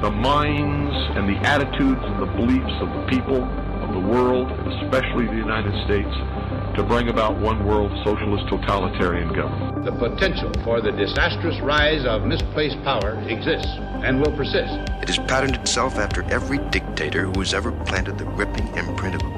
the minds and the attitudes and the beliefs of the people of the world, especially the United States, to bring about one world socialist totalitarian government. The potential for the disastrous rise of misplaced power exists and will persist. It has patterned itself after every dictator who has ever planted the ripping imprint of a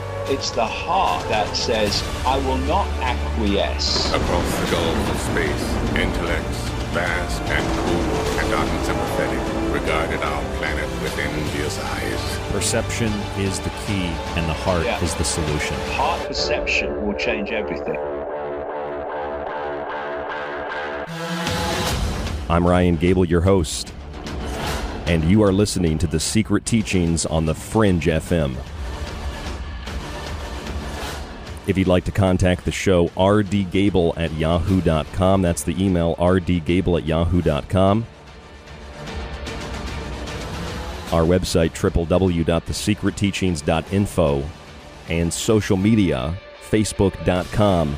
It's the heart that says, I will not acquiesce. Across the gulf of space, intellects, vast and cool and unsympathetic, regarded our planet with envious eyes. Perception is the key, and the heart Yeah. is the solution. Heart perception will change everything. I'm Ryan Gable, your host, and you are listening to the Secret Teachings on the Fringe FM. If you'd like to contact the show, rdgable at yahoo.com. That's the email, rdgable at yahoo.com. Our website, www.thesecretteachings.info, and social media, facebook.com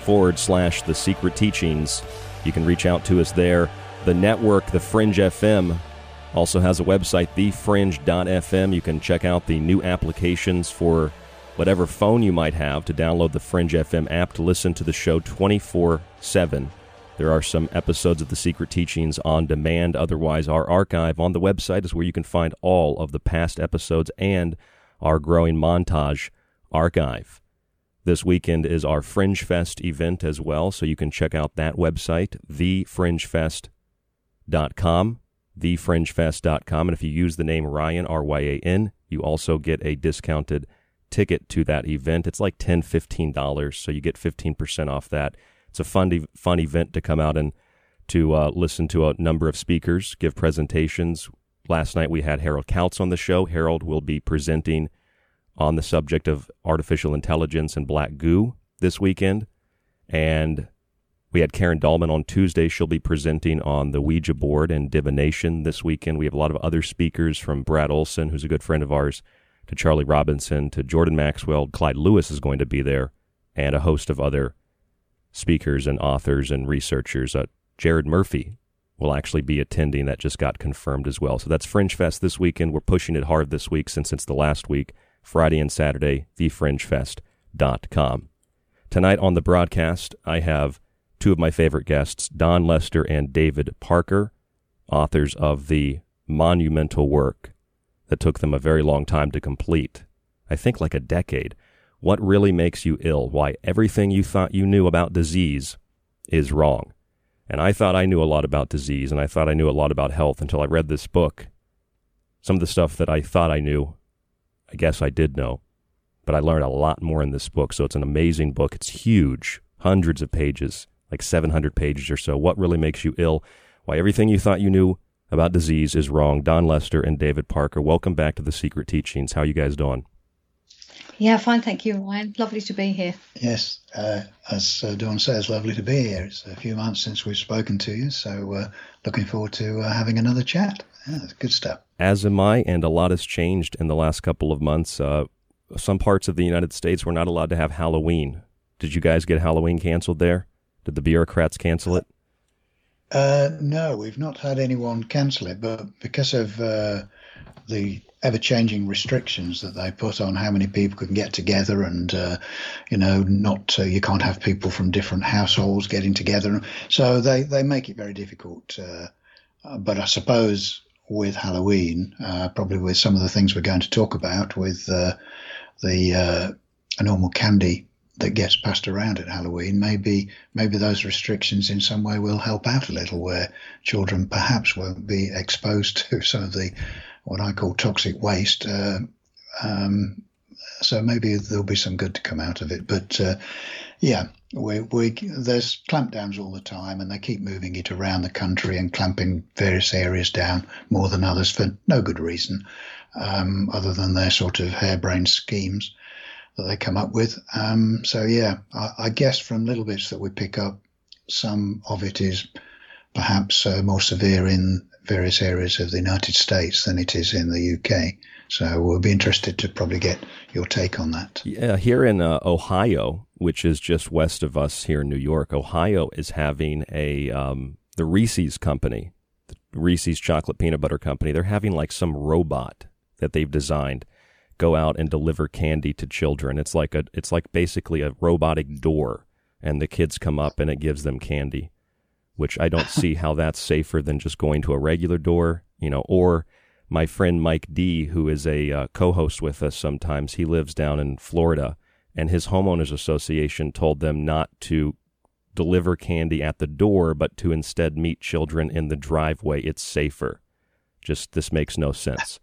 forward slash The Secret Teachings. You can reach out to us there. The network, The Fringe FM, also has a website, thefringe.fm. You can check out the new applications for whatever phone you might have to download the Fringe FM app to listen to the show 24 7. There are some episodes of The Secret Teachings on demand. Otherwise, our archive on the website is where you can find all of the past episodes and our growing montage archive. This weekend is our Fringe Fest event as well, so you can check out that website, thefringefest.com, thefringefest.com. And if you use the name Ryan, R Y A N, you also get a discounted ticket to that event. It's like $10, $15, so you get 15% off that. It's a fun, fun event to come out and to uh, listen to a number of speakers give presentations. Last night we had Harold Kautz on the show. Harold will be presenting on the subject of artificial intelligence and black goo this weekend. And we had Karen Dahlman on Tuesday. She'll be presenting on the Ouija board and divination this weekend. We have a lot of other speakers from Brad Olson, who's a good friend of ours, to Charlie Robinson, to Jordan Maxwell. Clyde Lewis is going to be there, and a host of other speakers and authors and researchers. Uh, Jared Murphy will actually be attending. That just got confirmed as well. So that's Fringe Fest this weekend. We're pushing it hard this week since it's the last week. Friday and Saturday, thefringefest.com. Tonight on the broadcast, I have two of my favorite guests, Dawn Lester and David Parker, authors of the monumental work that took them a very long time to complete. I think like a decade. What really makes you ill? Why everything you thought you knew about disease is wrong. And I thought I knew a lot about disease and I thought I knew a lot about health until I read this book. Some of the stuff that I thought I knew I guess I did know, but I learned a lot more in this book. So it's an amazing book. It's huge, hundreds of pages, like 700 pages or so. What really makes you ill? Why everything you thought you knew about disease is wrong. Dawn Lester and David Parker, welcome back to the Secret Teachings. How you guys doing? Yeah, fine, thank you, Ryan. Lovely to be here. Yes, uh, as uh, Dawn says, lovely to be here. It's a few months since we've spoken to you, so uh, looking forward to uh, having another chat. Yeah, good stuff. As am I, and a lot has changed in the last couple of months. Uh, some parts of the United States were not allowed to have Halloween. Did you guys get Halloween canceled there? Did the bureaucrats cancel it? Uh, no, we've not had anyone cancel it, but because of the ever changing restrictions that they put on how many people can get together and uh, you know not uh, you can't have people from different households getting together. So they they make it very difficult uh, but i suppose with halloween uh, probably with some of the things we're going to talk about with uh, the uh, normal candy that gets passed around at Halloween, maybe maybe those restrictions in some way will help out a little, where children perhaps won't be exposed to some of the what I call toxic waste. Uh, um, so maybe there'll be some good to come out of it. But uh, yeah, we, we there's clampdowns all the time, and they keep moving it around the country and clamping various areas down more than others for no good reason, um, other than their sort of harebrained schemes that they come up with. Um, so yeah, I, I, guess from little bits that we pick up, some of it is perhaps uh, more severe in various areas of the United States than it is in the UK. So we'll be interested to probably get your take on that. Yeah, here in uh, Ohio, which is just west of us here in New York, Ohio is having a um, the Reese's company, the Reese's chocolate peanut butter company. They're having like some robot that they've designed go out and deliver candy to children. It's like a it's like basically a robotic door, and the kids come up and it gives them candy which I don't see how that's safer than just going to a regular door, you know, or my friend Mike D, who is a uh, co-host with us sometimes, he lives down in Florida, and his homeowners association told them not to deliver candy at the door, but to instead meet children in the driveway. It's safer. Just this makes no sense.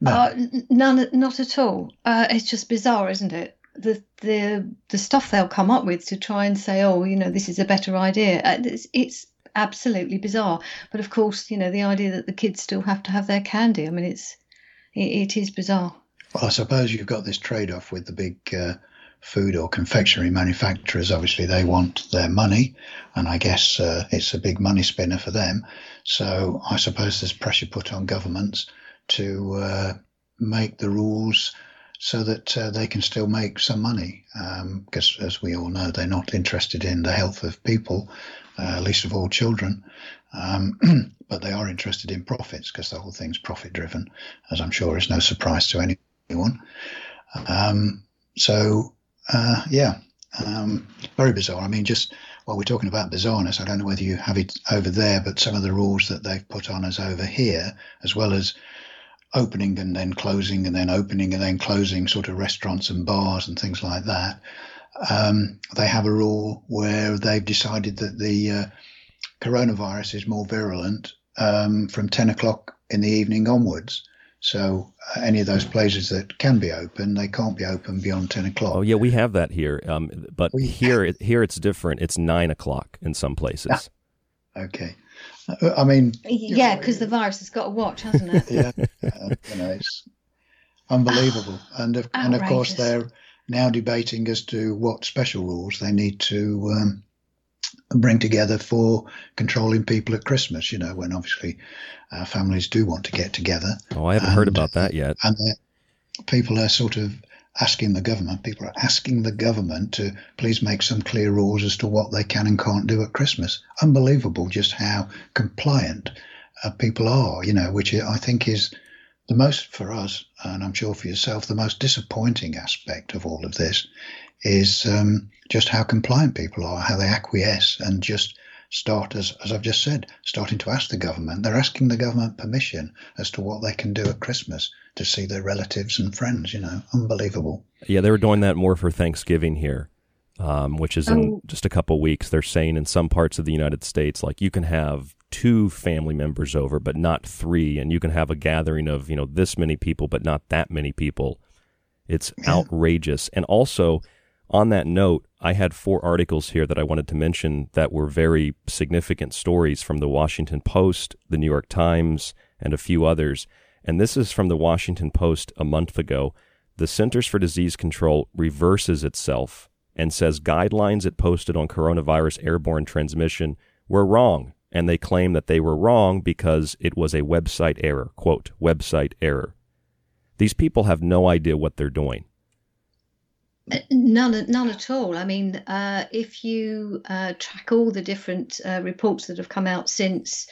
No. Uh, none, not at all. Uh, it's just bizarre, isn't it? the the the stuff they'll come up with to try and say, oh, you know, this is a better idea. Uh, it's, it's absolutely bizarre. But of course, you know, the idea that the kids still have to have their candy. I mean, it's it, it is bizarre. Well, I suppose you've got this trade-off with the big uh, food or confectionery manufacturers. Obviously, they want their money, and I guess uh, it's a big money spinner for them. So I suppose there's pressure put on governments to uh, make the rules so that uh, they can still make some money. Because, um, as we all know, they're not interested in the health of people, uh, least of all children. Um, but they are interested in profits because the whole thing's profit driven, as I'm sure is no surprise to anyone. Um, so, uh, yeah, um, very bizarre. I mean, just while we're talking about bizarreness, I don't know whether you have it over there, but some of the rules that they've put on us over here, as well as opening and then closing and then opening and then closing sort of restaurants and bars and things like that. Um, they have a rule where they've decided that the uh, coronavirus is more virulent um, from 10 o'clock in the evening onwards. So uh, any of those places that can be open, they can't be open beyond 10 o'clock. Oh yeah, we have that here. Um, but we, here, here it's different. It's nine o'clock in some places. Okay. Uh, I mean, yeah, because the virus has got a watch, hasn't it? yeah, uh, you know, it's unbelievable, and of, and of course they're now debating as to what special rules they need to um, bring together for controlling people at Christmas. You know, when obviously uh, families do want to get together. Oh, I haven't and, heard about that yet. And people are sort of asking the government. People are asking the government to please make some clear rules as to what they can and can't do at Christmas. Unbelievable, just how compliant uh, people are. You know, which I think is the most for us, and I'm sure for yourself, the most disappointing aspect of all of this is um, just how compliant people are, how they acquiesce, and just start, as, as I've just said, starting to ask the government. They're asking the government permission as to what they can do at Christmas to see their relatives and friends. You know, unbelievable. Yeah, they were doing that more for Thanksgiving here, um, which is in oh. just a couple weeks. They're saying in some parts of the United States, like you can have two family members over, but not three, and you can have a gathering of you know this many people, but not that many people. It's yeah. outrageous, and also on that note, I had four articles here that I wanted to mention that were very significant stories from the Washington Post, the New York Times, and a few others. And this is from the Washington Post a month ago. The Centers for Disease Control reverses itself and says guidelines it posted on coronavirus airborne transmission were wrong. And they claim that they were wrong because it was a website error. Quote, website error. These people have no idea what they're doing. None, none at all. I mean, uh, if you uh, track all the different uh, reports that have come out since,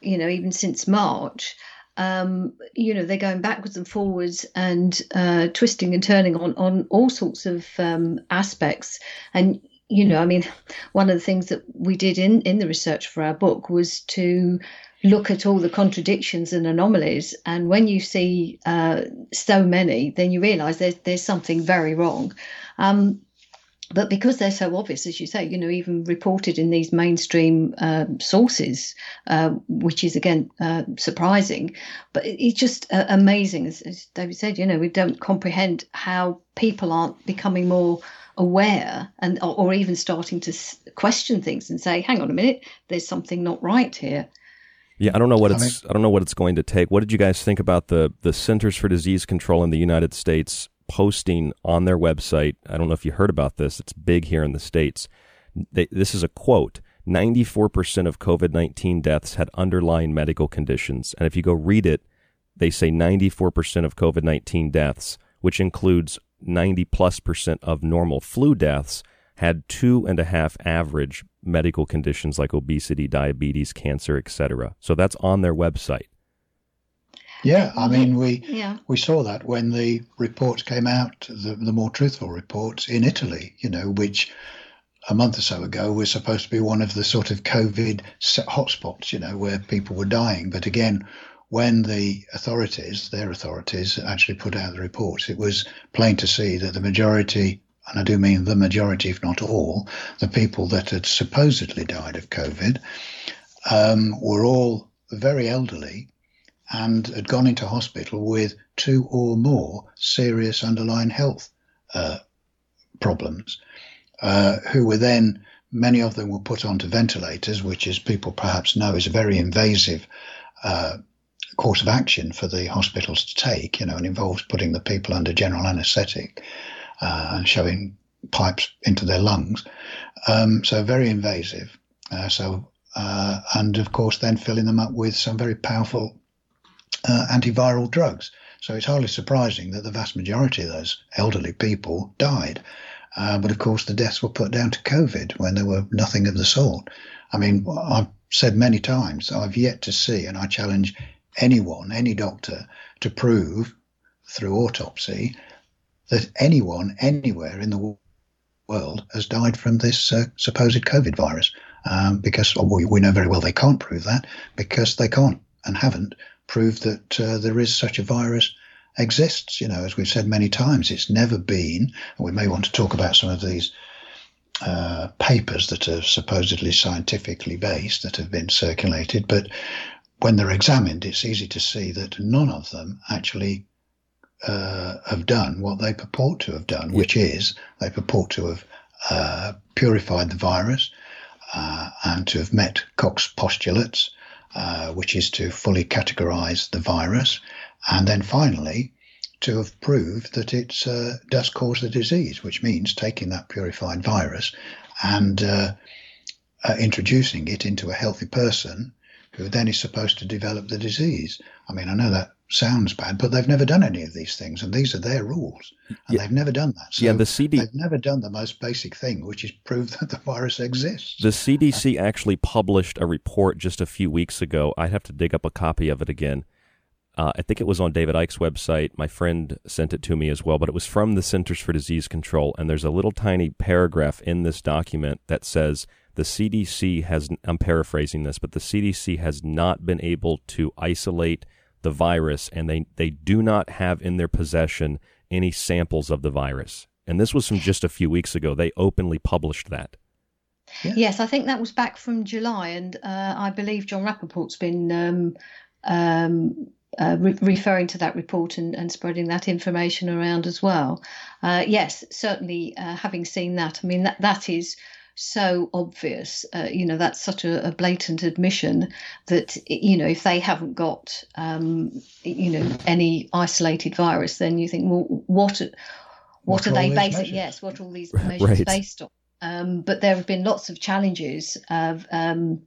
you know, even since March, um, you know, they're going backwards and forwards and uh, twisting and turning on on all sorts of um, aspects. And you know, I mean, one of the things that we did in in the research for our book was to look at all the contradictions and anomalies. And when you see uh, so many, then you realise there's there's something very wrong. Um, but because they're so obvious, as you say, you know, even reported in these mainstream uh, sources, uh, which is again uh, surprising, but it's just uh, amazing. As, as, David said, you know, we don't comprehend how people aren't becoming more aware and or, or even starting to question things and say, "Hang on a minute, there's something not right here." Yeah, I don't know what it's I don't know what it's going to take. What did you guys think about the the Centers for Disease Control in the United States posting on their website? I don't know if you heard about this. It's big here in the states. They, this is a quote. 94% of COVID 19 deaths had underlying medical conditions. And if you go read it, they say 94% of COVID 19 deaths, which includes 90 plus percent of normal flu deaths, had two and a half average medical conditions like obesity, diabetes, cancer, etc. So that's on their website. Yeah, I mean we yeah. we saw that when the reports came out, the, the more truthful reports in Italy, you know, which a month or so ago was supposed to be one of the sort of COVID hotspots, you know, where people were dying. But again, when the authorities, their authorities, actually put out the reports, it was plain to see that the majority and I do mean the majority, if not all, the people that had supposedly died of COVID um, were all very elderly and had gone into hospital with two or more serious underlying health uh, problems, uh, who were then, many of them were put onto ventilators, which, as people perhaps know, is a very invasive uh, course of action for the hospitals to take, you know, and involves putting the people under general anaesthetic uh, and shoving pipes into their lungs. Um, so very invasive. Uh, so uh, and of course then filling them up with some very powerful uh, antiviral drugs. So it's hardly surprising that the vast majority of those elderly people died. Uh, but of course, the deaths were put down to COVID when there were nothing of the sort. I mean, I've said many times, I've yet to see, and I challenge anyone, any doctor, to prove through autopsy that anyone anywhere in the world has died from this uh, supposed COVID virus. Um, because well, we, know very well they can't prove that because they can't and haven't proved that uh, there is such a virus exists. You know, as we've said many times, it's never been, and we may want to talk about some of these uh, papers that are supposedly scientifically based that have been circulated, but when they're examined, it's easy to see that none of them actually uh, have done what they purport to have done, which is they purport to have uh, purified the virus uh, and to have met Koch's postulates, uh, which is to fully categorize the virus, and then finally to have proved that it uh, does cause the disease, which means taking that purified virus and uh, introducing it into a healthy person who then is supposed to develop the disease. I mean, I know that sounds bad, but they've never done any of these things, and these are their rules, and yeah. they've never done that. So yeah, the CD they've never done the most basic thing, which is prove that the virus exists. The CDC actually published a report just a few weeks ago. I'd have to dig up a copy of it again. Uh, I think it was on David Icke's website. My friend sent it to me as well, but it was from the Centers for Disease Control. And there's a little tiny paragraph in this document that says the CDC has, I'm paraphrasing this, but the CDC has not been able to isolate the virus, and they, they do not have in their possession any samples of the virus. And this was from just a few weeks ago. They openly published that. Yeah. Yes, I think that was back from July, and uh, I believe Jon Rappoport's been um, um, uh, re- referring to that report and, and, spreading that information around as well. Uh, yes, certainly, uh, having seen that, I mean that that is so obvious. Uh, you know, that's such a, a, blatant admission that, you know, if they haven't got, um, you know, any isolated virus, then you think, well, what, what, what are they basing? Yes, what are all these measures right. based on? Um, but there have been lots of challenges of um,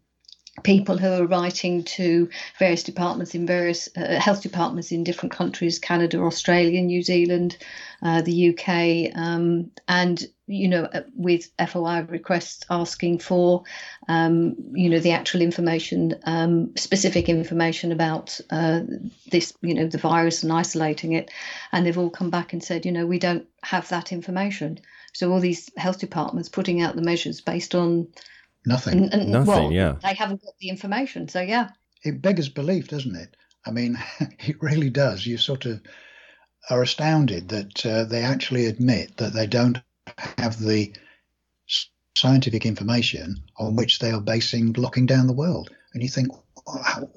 people who are writing to various departments in various uh, health departments in different countries Canada, Australia, New Zealand, uh, the UK, um, and you know, uh, with FOI requests asking for, um, you know, the actual information, um, specific information about uh, this, you know, the virus and isolating it. And they've all come back and said, you know, we don't have that information. So all these health departments putting out the measures based on Nothing. And, and, Nothing. Well, yeah. They haven't got the information. So yeah. It beggars belief, doesn't it? I mean, it really does. You sort of are astounded that uh, they actually admit that they don't have the scientific information on which they are basing locking down the world. And you think, how,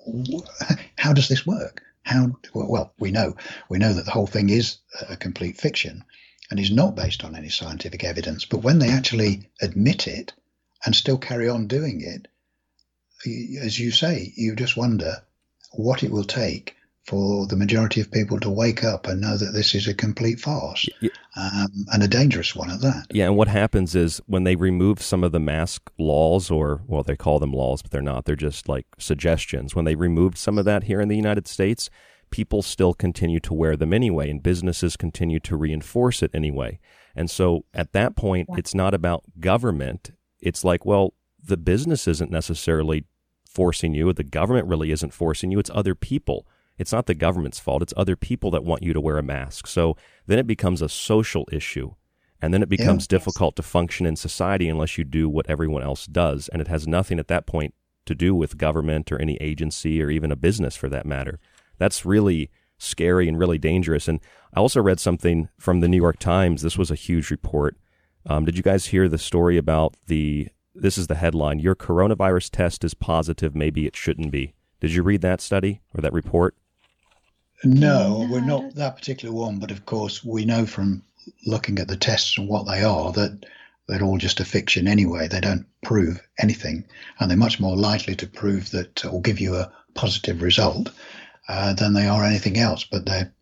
how does this work? How well we know we know that the whole thing is a complete fiction and is not based on any scientific evidence. But when they actually admit it, and still carry on doing it, as you say, you just wonder what it will take for the majority of people to wake up and know that this is a complete farce yeah. um, and a dangerous one at that. Yeah, and what happens is when they remove some of the mask laws, or, well, they call them laws, but they're not, they're just like suggestions. When they removed some of that here in the United States, people still continue to wear them anyway, and businesses continue to reinforce it anyway. And so at that point, it's not about government it's like, well, the business isn't necessarily forcing you. The government really isn't forcing you. It's other people. It's not the government's fault. It's other people that want you to wear a mask. So then it becomes a social issue. And then it becomes yeah, difficult to function in society unless you do what everyone else does. And it has nothing at that point to do with government or any agency or even a business for that matter. That's really scary and really dangerous. And I also read something from the New York Times. This was a huge report um, did you guys hear the story about the? This is the headline: Your coronavirus test is positive. Maybe it shouldn't be. Did you read that study or that report? No, we're not that particular one. But of course, we know from looking at the tests and what they are that they're all just a fiction anyway. They don't prove anything, and they're much more likely to prove that or give you a positive result uh, than they are anything else. But they're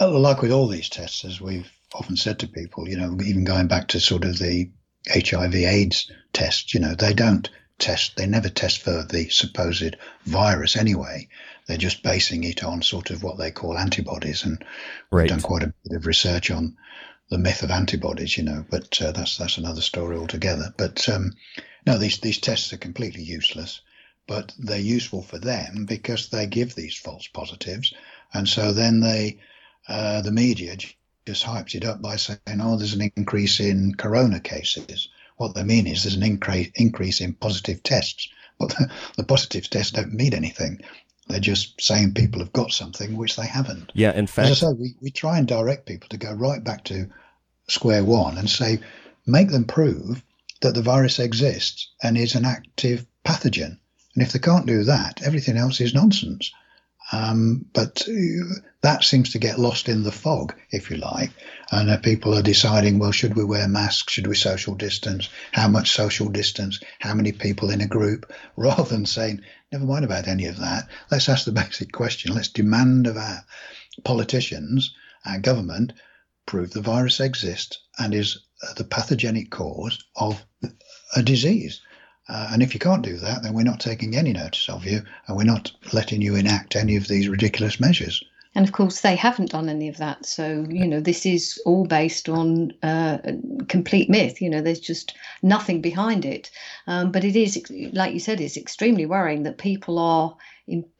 like with all these tests, as we've often said to people, you know, even going back to sort of the HIV AIDS test, you know, they don't test, they never test for the supposed virus anyway. They're just basing it on sort of what they call antibodies. And right. we've done quite a bit of research on the myth of antibodies, you know, but uh, that's that's another story altogether. But um, no, these these tests are completely useless, but they're useful for them because they give these false positives, and so then they uh, the media just hypes it up by saying, oh, there's an increase in corona cases. What they mean is there's an increase increase in positive tests. But the, the positive tests don't mean anything. They're just saying people have got something which they haven't. Yeah, in fact, as I say, we, we try and direct people to go right back to square one and say, make them prove that the virus exists and is an active pathogen. And if they can't do that, everything else is nonsense. Um, but uh, that seems to get lost in the fog, if you like. And uh, people are deciding, well, should we wear masks? Should we social distance? How much social distance? How many people in a group? Rather than saying, never mind about any of that. Let's ask the basic question. Let's demand of our politicians, our government, prove the virus exists and is the pathogenic cause of a disease. Uh, and if you can't do that, then we're not taking any notice of you and we're not letting you enact any of these ridiculous measures. And of course, they haven't done any of that. So, you know, this is all based on uh, complete myth. You know, there's just nothing behind it. Um, but it is, like you said, it's extremely worrying that people are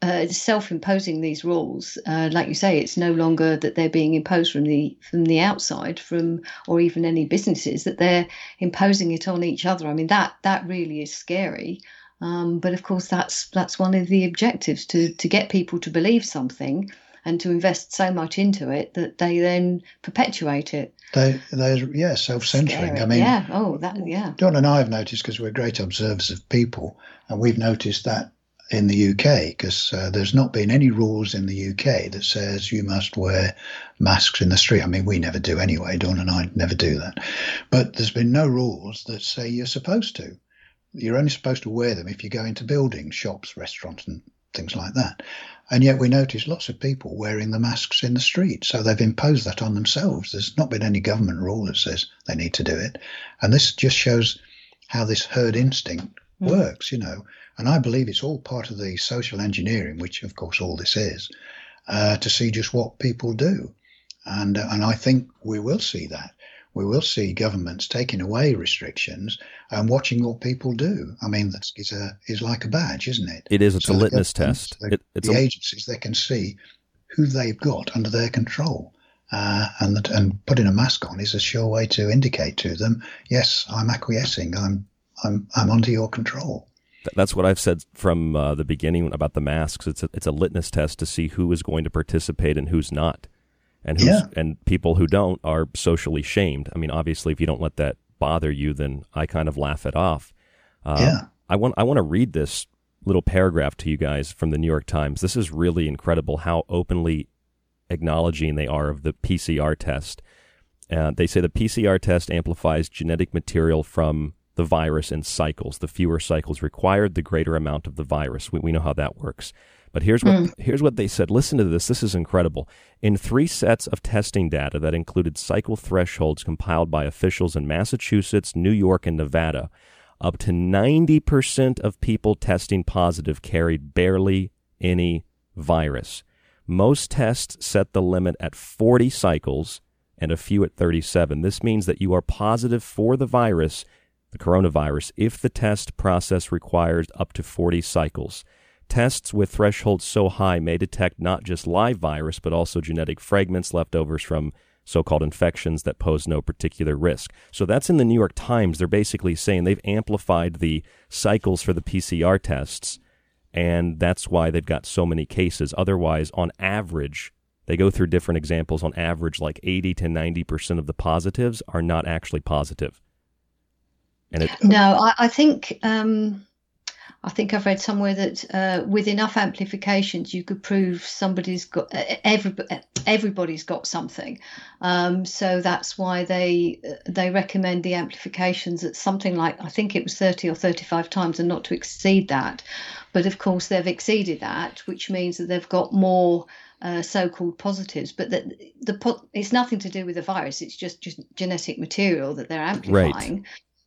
uh, self-imposing these rules. Uh, like you say, it's no longer that they're being imposed from the from the outside, from or even any businesses that they're imposing it on each other. I mean, that that really is scary. Um, but of course, that's that's one of the objectives to to get people to believe something and to invest so much into it that they then perpetuate it. They, they're yeah, self-centering. I mean, yeah, oh, that yeah. Dawn and I have noticed because we're great observers of people, and we've noticed that in the UK because uh, there's not been any rules in the UK that says you must wear masks in the street. I mean, we never do anyway. Dawn and I never do that. But there's been no rules that say you're supposed to. You're only supposed to wear them if you go into buildings, shops, restaurants, and things like that. And yet we notice lots of people wearing the masks in the street. So they've imposed that on themselves. There's not been any government rule that says they need to do it. And this just shows how this herd instinct mm. works, you know. And I believe it's all part of the social engineering, which of course all this is, uh, to see just what people do. And, uh, and I think we will see that we will see governments taking away restrictions and watching what people do. I mean, that is a is like a badge, isn't it? It is. It's so a litmus test. The, it, it's the a... agencies they can see who they've got under their control. Uh, and that, and putting a mask on is a sure way to indicate to them, yes, I'm acquiescing. I'm I'm I'm under your control. That's what I've said from uh, the beginning about the masks. It's a, it's a litmus test to see who is going to participate and who's not and who's, yeah. and people who don't are socially shamed. I mean, obviously, if you don't let that bother you, then I kind of laugh it off. Uh, yeah. I want I want to read this little paragraph to you guys from the New York Times. This is really incredible how openly acknowledging they are of the PCR test. Uh, they say the PCR test amplifies genetic material from the virus in cycles. The fewer cycles required, the greater amount of the virus. We, we know how that works. But here's what mm. here's what they said. Listen to this. This is incredible. In three sets of testing data that included cycle thresholds compiled by officials in Massachusetts, New York, and Nevada, up to 90% of people testing positive carried barely any virus. Most tests set the limit at 40 cycles and a few at 37. This means that you are positive for the virus, the coronavirus, if the test process requires up to 40 cycles. Tests with thresholds so high may detect not just live virus, but also genetic fragments leftovers from so called infections that pose no particular risk. So that's in the New York Times. They're basically saying they've amplified the cycles for the PCR tests, and that's why they've got so many cases. Otherwise, on average, they go through different examples. On average, like 80 to 90% of the positives are not actually positive. It, no, I, I think. Um I think I've read somewhere that uh, with enough amplifications, you could prove somebody's got every, everybody's got something. Um, so that's why they they recommend the amplifications at something like I think it was 30 or 35 times, and not to exceed that. But of course, they've exceeded that, which means that they've got more. Uh, so-called positives, but that the it's nothing to do with the virus. It's just, just genetic material that they're amplifying. Right.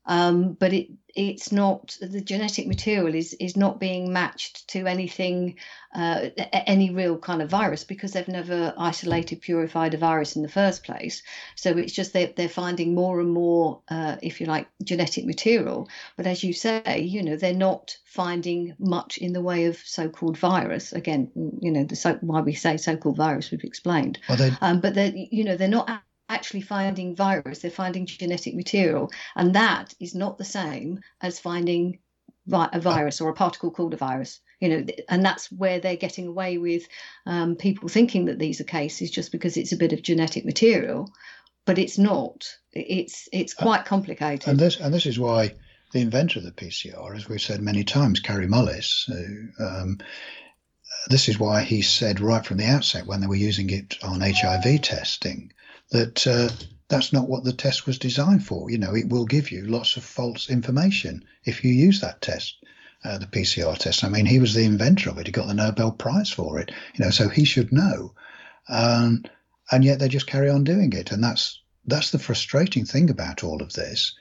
Um, but it it's not the genetic material is is not being matched to anything uh, any real kind of virus because they've never isolated purified a virus in the first place. So it's just they're, they're finding more and more uh, if you like genetic material. But as you say you know they're not finding much in the way of so-called virus. Again you know the so, why we say so-called virus we've explained. Well, um, but they're you know they're not actually finding virus, they're finding genetic material. And that is not the same as finding vi- a virus or a particle called a virus. you know, and that's where they're getting away with um, people thinking that these are cases just because it's a bit of genetic material, but it's not. It's it's Uh, quite complicated. And this and this is why the inventor of the PCR, as we've said many times, Kary Mullis, who, um, this is why he said right from the outset when they were using it on HIV testing that uh, that's not what the test was designed for. You know, it will give you lots of false information if you use that test. Uh, the PCR test. I mean, he was the inventor of it. He got the Nobel Prize for it. You know, so he should know. Um, and yet they just carry on doing it, and that's that's the frustrating thing about all of this.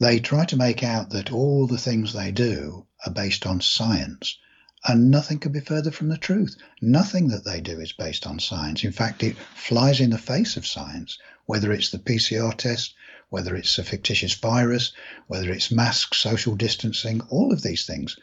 They try to make out that all the things they do are based on science, and nothing could be further from the truth. Nothing that they do is based on science. In fact, it flies in the face of science, whether it's the PCR test, whether it's a fictitious virus, whether it's masks, social distancing, all of these things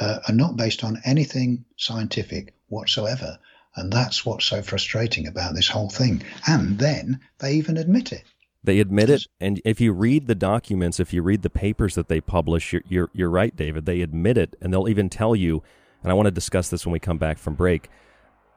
uh, are not based on anything scientific whatsoever. And that's what's so frustrating about this whole thing. And then they even admit it. They admit it, and if you read the documents, if you read the papers that they publish, you're, you're, you're right, David. They admit it, and they'll even tell you. And I want to discuss this when we come back from break.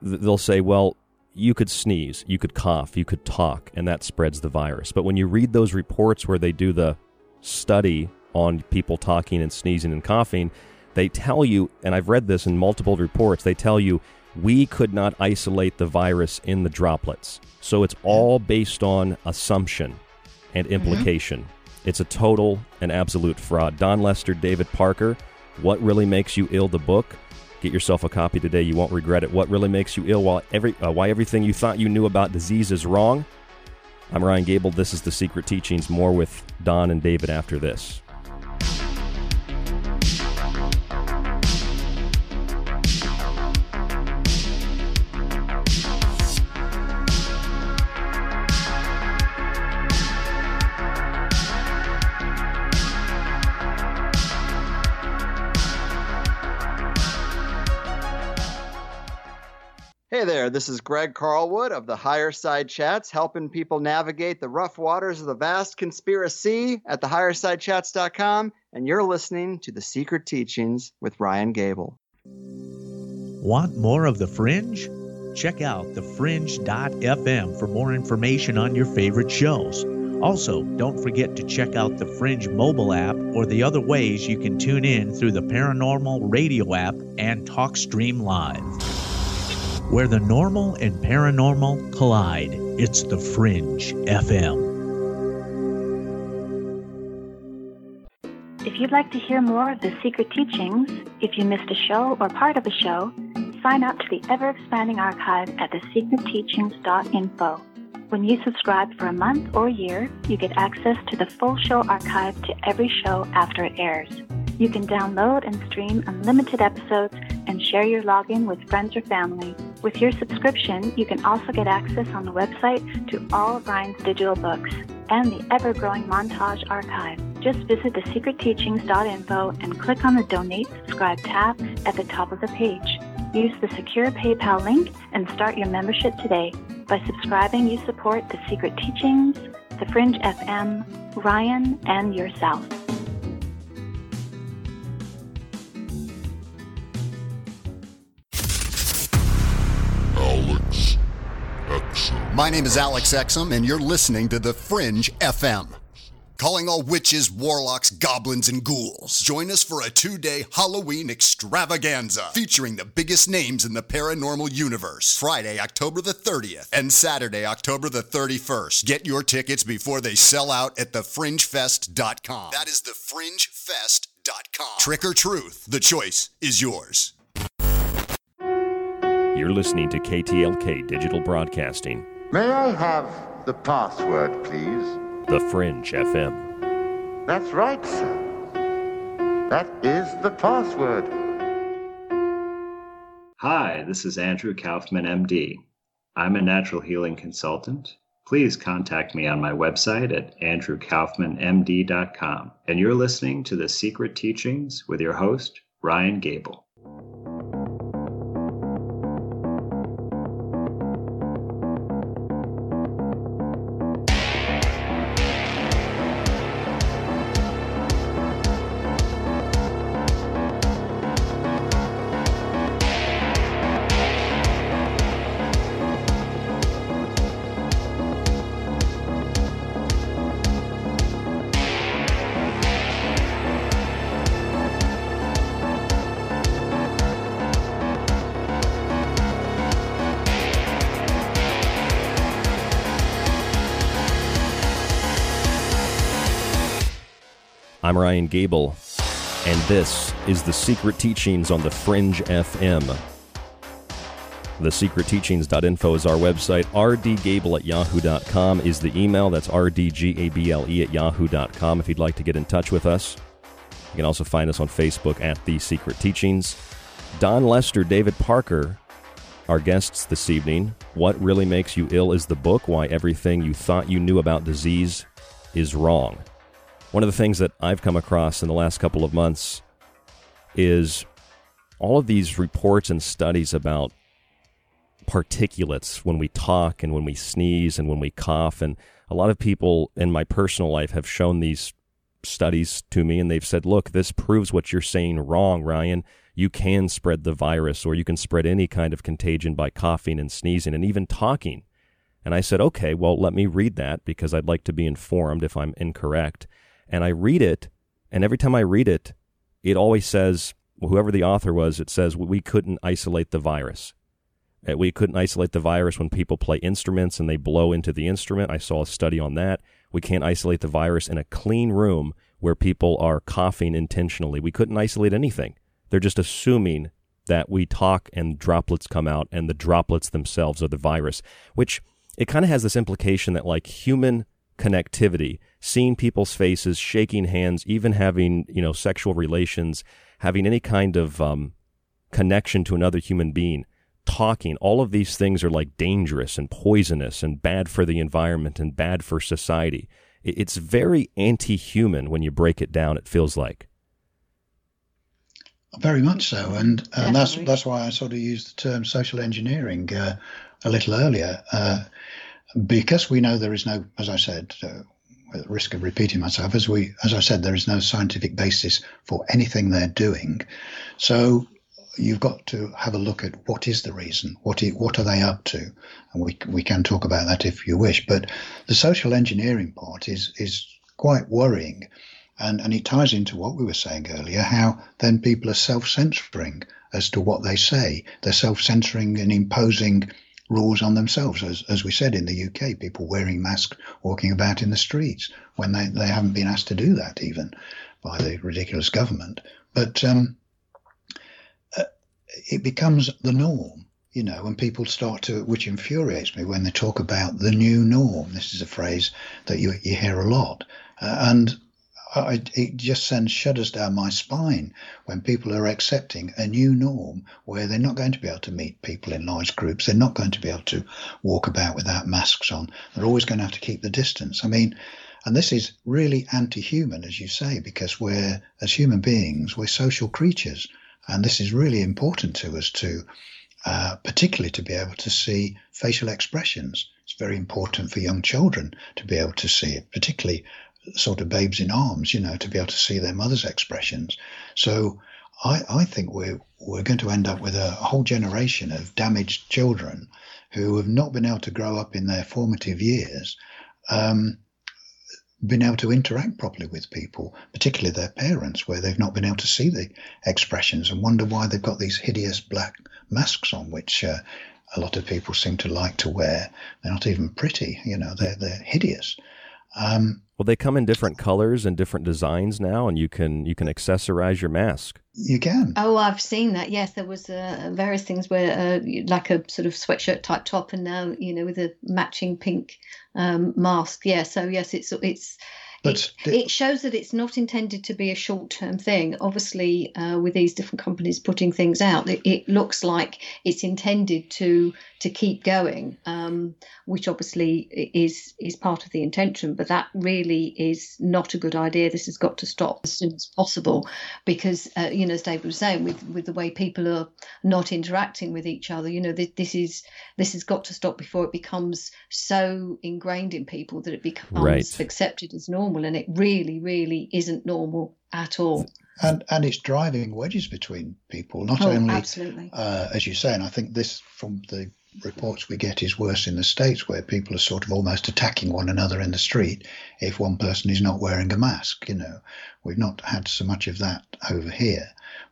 They'll say, "Well, you could sneeze, you could cough, you could talk, and that spreads the virus." But when you read those reports where they do the study on people talking and sneezing and coughing, they tell you, and I've read this in multiple reports. They tell you we could not isolate the virus in the droplets. So it's all based on assumption and mm-hmm. implication. It's a total and absolute fraud. Dawn Lester, David Parker, What Really Makes You Ill, the book. Get yourself a copy today. You won't regret it. What Really Makes You Ill, while every, uh, Why Everything You Thought You Knew About Disease is Wrong. I'm Ryan Gable. This is The Secret Teachings. More with Dawn and David after this. There, this is Greg Carlwood of the Higher Side Chats, helping people navigate the rough waters of the vast conspiracy at thehighersidechats.com, and you're listening to The Secret Teachings with Ryan Gable. Want more of The Fringe? Check out thefringe.fm for more information on your favorite shows. Also, don't forget to check out the Fringe mobile app or the other ways you can tune in through the Paranormal Radio app and TalkStream Live. Where the normal and paranormal collide, it's the Fringe FM. If you'd like to hear more of the secret teachings, if you missed a show or part of a show, sign up to the ever expanding archive at thesecretteachings.info. When you subscribe for a month or year, you get access to the full show archive to every show after it airs. You can download and stream unlimited episodes and share your login with friends or family. With your subscription, you can also get access on the website to all of Ryan's digital books and the ever growing montage archive. Just visit thesecretteachings.info and click on the Donate Subscribe tab at the top of the page. Use the secure PayPal link and start your membership today. By subscribing, you support The Secret Teachings, The Fringe FM, Ryan, and yourself. Alex Exum. My name is Alex Exum, and you're listening to The Fringe FM. Calling all witches, warlocks, goblins, and ghouls. Join us for a two day Halloween extravaganza featuring the biggest names in the paranormal universe. Friday, October the 30th, and Saturday, October the 31st. Get your tickets before they sell out at thefringefest.com. That is thefringefest.com. Trick or truth, the choice is yours. You're listening to KTLK Digital Broadcasting, May I have the password, please? The Fringe FM. That's right, sir. That is the password. Hi, this is Andrew Kaufman, MD. I'm a natural healing consultant. Please contact me on my website at andrewkaufmanmd.com. And you're listening to The Secret Teachings with your host, Ryan Gable. I'm Ryan Gable, and this is The Secret Teachings on the Fringe FM. TheSecretTeachings.info is our website. rdgable at yahoo.com is the email. That's rdgable at yahoo.com if you'd like to get in touch with us. You can also find us on Facebook at The Secret Teachings. Dawn Lester, David Parker, our guests this evening. What Really Makes You Ill is the book, Why Everything You Thought You Knew About Disease is Wrong. One of the things that I've come across in the last couple of months is all of these reports and studies about particulates when we talk and when we sneeze and when we cough. And a lot of people in my personal life have shown these studies to me and they've said, look, this proves what you're saying wrong, Ryan. You can spread the virus or you can spread any kind of contagion by coughing and sneezing and even talking. And I said, okay, well, let me read that because I'd like to be informed if I'm incorrect. And I read it, and every time I read it, it always says, well, whoever the author was, it says we couldn't isolate the virus. Uh, we couldn't isolate the virus when people play instruments and they blow into the instrument. I saw a study on that. We can't isolate the virus in a clean room where people are coughing intentionally. We couldn't isolate anything. They're just assuming that we talk and droplets come out and the droplets themselves are the virus, which it kind of has this implication that like human connectivity, seeing people's faces, shaking hands, even having, you know, sexual relations, having any kind of um, connection to another human being, talking, all of these things are like dangerous and poisonous and bad for the environment and bad for society. It's very anti human when you break it down, it feels like. Very much so, and and that's that's why I sort of used the term social engineering uh, a little earlier, uh, because we know there is no, as I said, uh, at risk of repeating myself, as we as I said, there is no scientific basis for anything they're doing. So you've got to have a look at what is the reason, what is, what are they up to, and we we can talk about that if you wish. But the social engineering part is is quite worrying, and and it ties into what we were saying earlier, how then people are self-censoring as to what they say. They're self-censoring and imposing rules on themselves, as as we said in the UK, people wearing masks, walking about in the streets when they they haven't been asked to do that even by the ridiculous government, but. Um, it becomes the norm, you know, when people start to, which infuriates me when they talk about the new norm. This is a phrase that you, you hear a lot. Uh, and I, it just sends shudders down my spine when people are accepting a new norm where they're not going to be able to meet people in large groups. They're not going to be able to walk about without masks on. They're always going to have to keep the distance. I mean, and this is really anti human, as you say, because we're, as human beings, we're social creatures. And this is really important to us to, uh, particularly to be able to see facial expressions. It's very important for young children to be able to see it, particularly sort of babes in arms, you know, to be able to see their mother's expressions. So I, I think we're, we're going to end up with a whole generation of damaged children who have not been able to grow up in their formative years. Um, been able to interact properly with people, particularly their parents, where they've not been able to see the expressions and wonder why they've got these hideous black masks on, which uh, a lot of people seem to like to wear. They're not even pretty, you know, they're, they're hideous. Um, well, they come in different colors and different designs now, and you can you can accessorize your mask. You can. Oh, I've seen that. Yes, there was uh, various things where, uh, like a sort of sweatshirt type top, and now you know with a matching pink um, mask. Yeah. So yes, it's it's but it, it, shows that it's not intended to be a short term thing. Obviously, uh, with these different companies putting things out, it, it, looks like it's intended to to keep going, um, which obviously is is part of the intention. But that really is not a good idea. This has got to stop as soon as possible, because uh, you know, as David was saying, with with the way people are not interacting with each other, you know, this, this is this has got to stop before it becomes so ingrained in people that it becomes right. accepted as normal normal, and it really, really isn't normal at all. And and it's driving wedges between people, not oh, only absolutely. Uh, as you say. And I think this, from the reports we get, is worse in the states, where people are sort of almost attacking one another in the street if one person is not wearing a mask. You know, we've not had so much of that over here,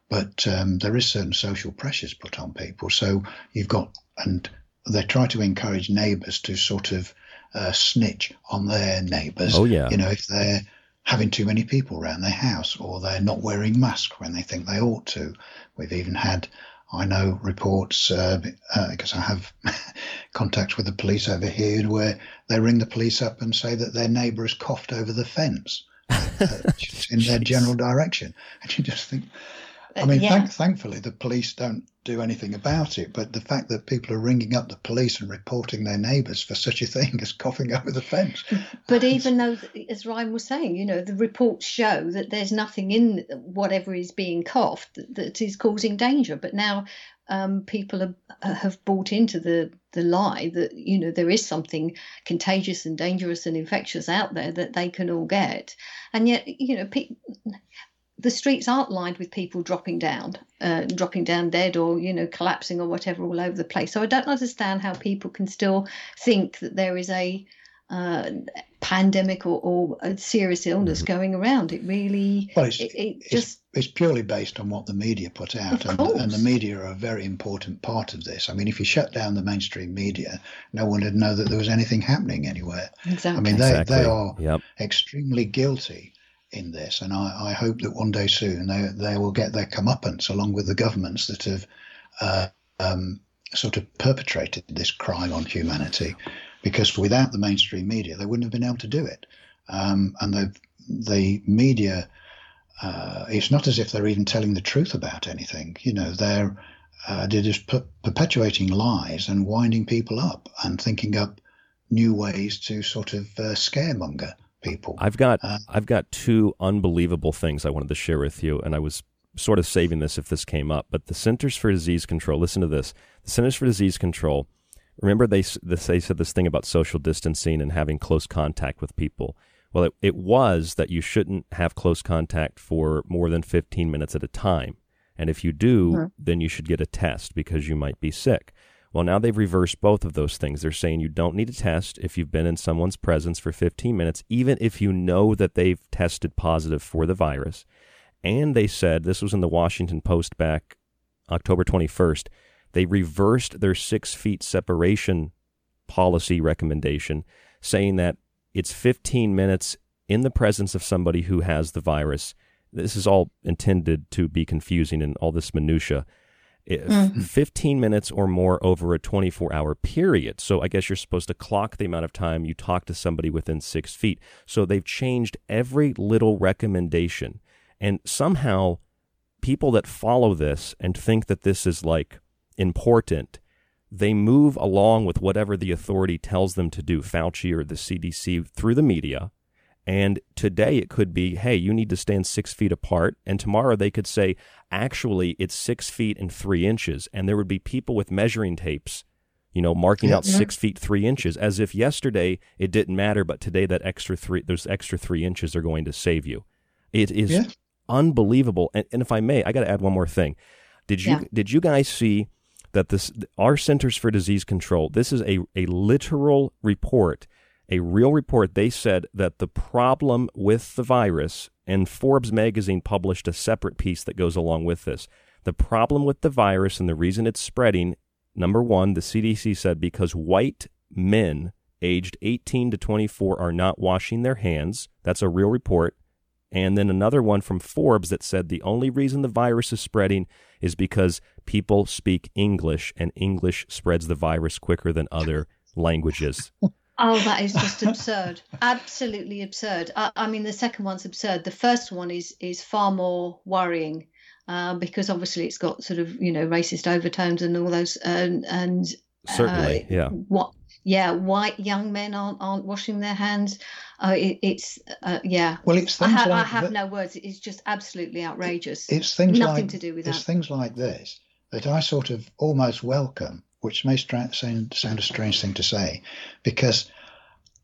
but um, there is certain social pressures put on people. So you've got and they try to encourage neighbours to sort of uh, snitch on their neighbours. Oh yeah. You know, if they're having too many people around their house, or they're not wearing masks when they think they ought to. We've even had, I know, reports uh, uh, because I have contacts with the police over here where they ring the police up and say that their neighbour has coughed over the fence uh, in their general direction, and you just think. I mean, yeah. thank, thankfully, the police don't do anything about it. But the fact that people are ringing up the police and reporting their neighbours for such a thing as coughing over the fence. But even though, as Ryan was saying, you know, the reports show that there's nothing in whatever is being coughed that, is causing danger. But now um, people are, have bought into the, the lie that, you know, there is something contagious and dangerous and infectious out there that they can all get. And yet, you know, pe- the streets aren't lined with people dropping down, uh, dropping down dead or you know collapsing or whatever all over the place. So I don't understand how people can still think that there is a uh, pandemic or, or, a serious illness mm-hmm. going around. It really, well, it's, it, it it's, just it's purely based on what the media put out, and, and, the media are a very important part of this. I mean, if you shut down the mainstream media, no one would know that there was anything happening anywhere. Exactly. I mean, they exactly. they are yep. extremely guilty in this, and I, I, hope that one day soon they they will get their comeuppance along with the governments that have uh, um, sort of perpetrated this crime on humanity, because without the mainstream media they wouldn't have been able to do it, um, and the the media. Uh, it's not as if they're even telling the truth about anything. You know, they're uh, they're just per- perpetuating lies and winding people up and thinking up new ways to sort of uh, scaremonger people. I've got Uh, I've got two unbelievable things I wanted to share with you, and I was sort of saving this if this came up. But the Centers for Disease Control, listen to this: the Centers for Disease Control. Remember they they said this thing about social distancing and having close contact with people. Well, it, it was that you shouldn't have close contact for more than 15 minutes at a time. And if you do, Mhm. then you should get a test because you might be sick. Well, now they've reversed both of those things. They're saying you don't need a test if you've been in someone's presence for 15 minutes, even if you know that they've tested positive for the virus. And they said, this was in the Washington Post back October 21st, they reversed their six feet separation policy recommendation, saying that it's 15 minutes in the presence of somebody who has the virus. This is all intended to be confusing and all this minutia. If Mhm. 15 minutes or more over a 24 hour period. So I guess you're supposed to clock the amount of time you talk to somebody within six feet. So they've changed every little recommendation. And somehow people that follow this and think that this is like important, they move along with whatever the authority tells them to do, Fauci or the CDC, through the media. And today it could be, hey, you need to stand six feet apart. And tomorrow they could say, actually, it's six feet and three inches. And there would be people with measuring tapes, you know, marking Yeah. out Yeah. six feet three inches, as if yesterday it didn't matter, but today that extra three, those extra three inches are going to save you. It is Yeah. unbelievable. And, and if I may, I got to add one more thing. Did you Yeah. did you guys see that this our Centers for Disease Control? This is a a literal report, a real report. They said that the problem with the virus, and Forbes magazine published a separate piece that goes along with this. The problem with the virus and the reason it's spreading, number one, the CDC said because white men aged 18 to 24 are not washing their hands. That's a real report. And then another one from Forbes that said the only reason the virus is spreading is because people speak English and English spreads the virus quicker than other languages. Oh, that is just absurd. Absolutely absurd. I, I mean, the second one's absurd. The first one is is far more worrying uh, because obviously it's got sort of you know racist overtones and all those and and Certainly, uh, yeah. what yeah white young men aren't aren't washing their hands. Uh, it, it's uh, yeah. Well, it's I, things ha- I have that- no words. It's just absolutely outrageous. It's things nothing like to do with it's that. things like this that I sort of almost welcome, which may sound, sound a strange thing to say, because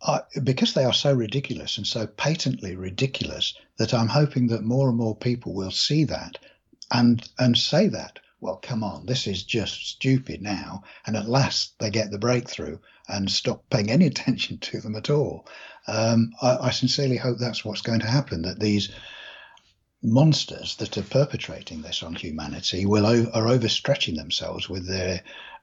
I, because they are so ridiculous and so patently ridiculous that I'm hoping that more and more people will see that and and say that. Well, come on, this is just stupid now, and at last they get the breakthrough and stop paying any attention to them at all. Um, I, I sincerely hope that's what's going to happen. That these monsters that are perpetrating this on humanity will are overstretching themselves with their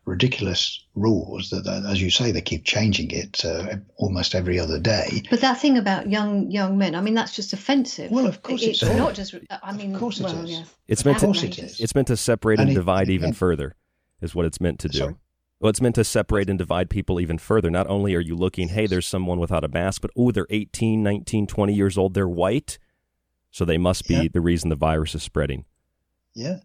ridiculous rules that, that, as you say, they keep changing it uh, almost every other day. But that thing about young young men, I mean, that's just offensive. Well, of course it's it's not just. I mean, of course it well, is. yeah. It's meant to. Outrageous. It's meant to separate And and it- divide even and- further, is what it's meant to do. Sorry? Well, it's meant to separate and divide people even further. Not only are you looking, hey, there's someone without a mask, but oh, they're 18, 19, 20 years old, they're white, so they must be Yeah. the reason the virus is spreading. Yeah.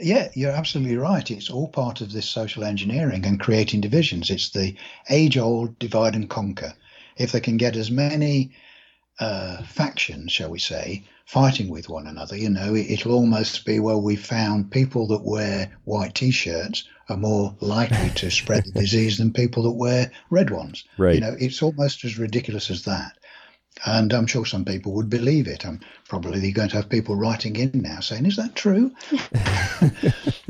Yeah, you're absolutely right. It's all part of this social engineering and creating divisions. It's the age old divide and conquer. If they can get as many uh, factions, shall we say, fighting with one another, you know, it, it'll almost be well, we found people that wear white t shirts are more likely to spread the disease than people that wear red ones. Right. You know, it's almost as ridiculous as that. And I'm sure some people would believe it. I'm probably going to have people writing in now saying, "Is that true?"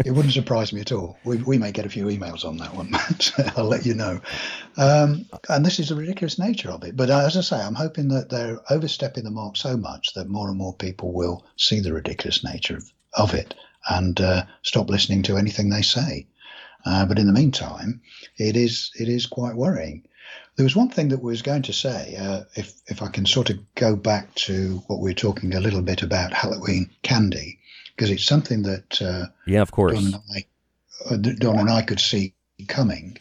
it wouldn't surprise me at all. We, we may get a few emails on that one. so I'll let you know. Um, and this is the ridiculous nature of it. But uh, as I say, I'm hoping that they're overstepping the mark so much that more and more people will see the ridiculous nature of, of it and uh, stop listening to anything they say. Uh, but in the meantime, it is it is quite worrying. There was one thing that was going to say, uh, if if I can sort of go back to what we were talking a little bit about Halloween candy, because it's something that uh, Yeah, of course. Dawn and I, uh, Dawn and I could see coming,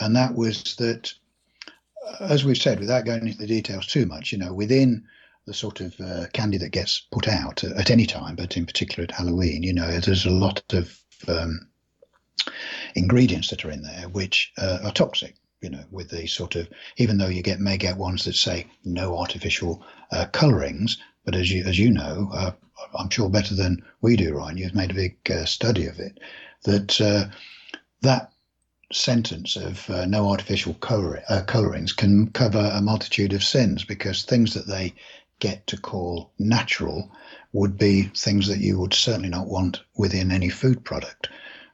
and that was that, uh, as we've said, without going into the details too much, you know, within the sort of uh, candy that gets put out at, at any time, but in particular at Halloween, you know, there's a lot of um, ingredients that are in there which uh, are toxic. You know, with the sort of even though you get may get ones that say no artificial uh, colorings, but as you as you know, uh, I'm sure better than we do, Ryan. You've made a big uh, study of it. That uh, that sentence of uh, no artificial color, uh, colorings can cover a multitude of sins because things that they get to call natural would be things that you would certainly not want within any food product.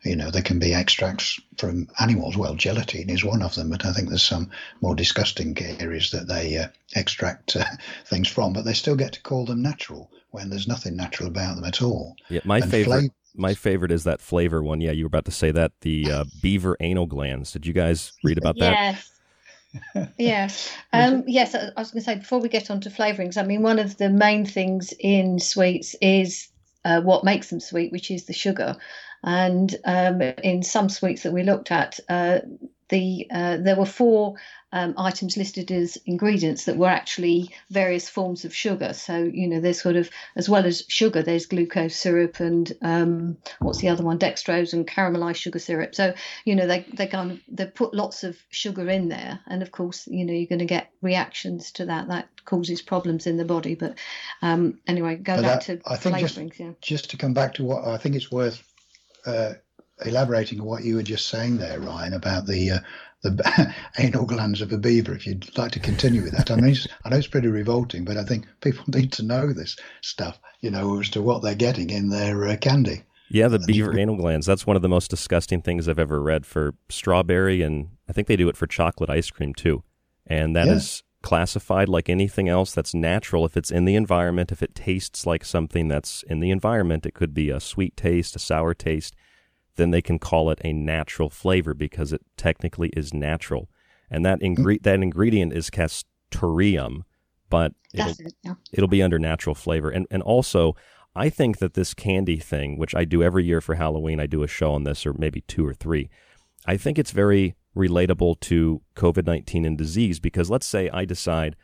You know, there can be extracts from animals. Well, gelatin is one of them, but I think there's some more disgusting areas that they uh, extract uh, things from, but they still get to call them natural when there's nothing natural about them at all. Yeah, my And favorite. flav- my favorite is that flavor one. Yeah, you were about to say that the uh, beaver anal glands. Did you guys read about that? Yes. yes. Um, yes, I I was going to say before we get on to flavourings, I mean, one of the main things in sweets is uh, what makes them sweet, which is the sugar. And um, in some sweets that we looked at, uh, the uh, there were four um, items listed as ingredients that were actually various forms of sugar. So you know, there's sort of as well as sugar, there's glucose syrup and um, what's the other one, dextrose and caramelized sugar syrup. So you know, they they kind of they put lots of sugar in there, and of course, you know, you're going to get reactions to that. That causes problems in the body. But um, anyway, go But back that- to I think just. Yeah. just to come back to what I think it's worth uh, elaborating on what you were just saying there, Ryan, about the uh, the anal glands of a beaver. If you'd like to continue with that, I mean, it's, I know it's pretty revolting, but I think people need to know this stuff, you know, as to what they're getting in their uh, candy. Yeah, the beaver anal glands. That's one of the most disgusting things I've ever read for strawberry, and I think they do it for chocolate ice cream too. And that is Yeah. Classified like anything else that's natural if it's in the environment. If it tastes like something that's in the environment, it could be a sweet taste, a sour taste, then they can call it a natural flavor because it technically is natural. And that mm. ingre- that ingredient is castoreum, but it'll, it. Yeah. it'll be under natural flavor. And and also, I think that this candy thing, which I do every year for Halloween, I do a show on this, or maybe two or three. I think it's very relatable to COVID nineteen and disease because let's say I decide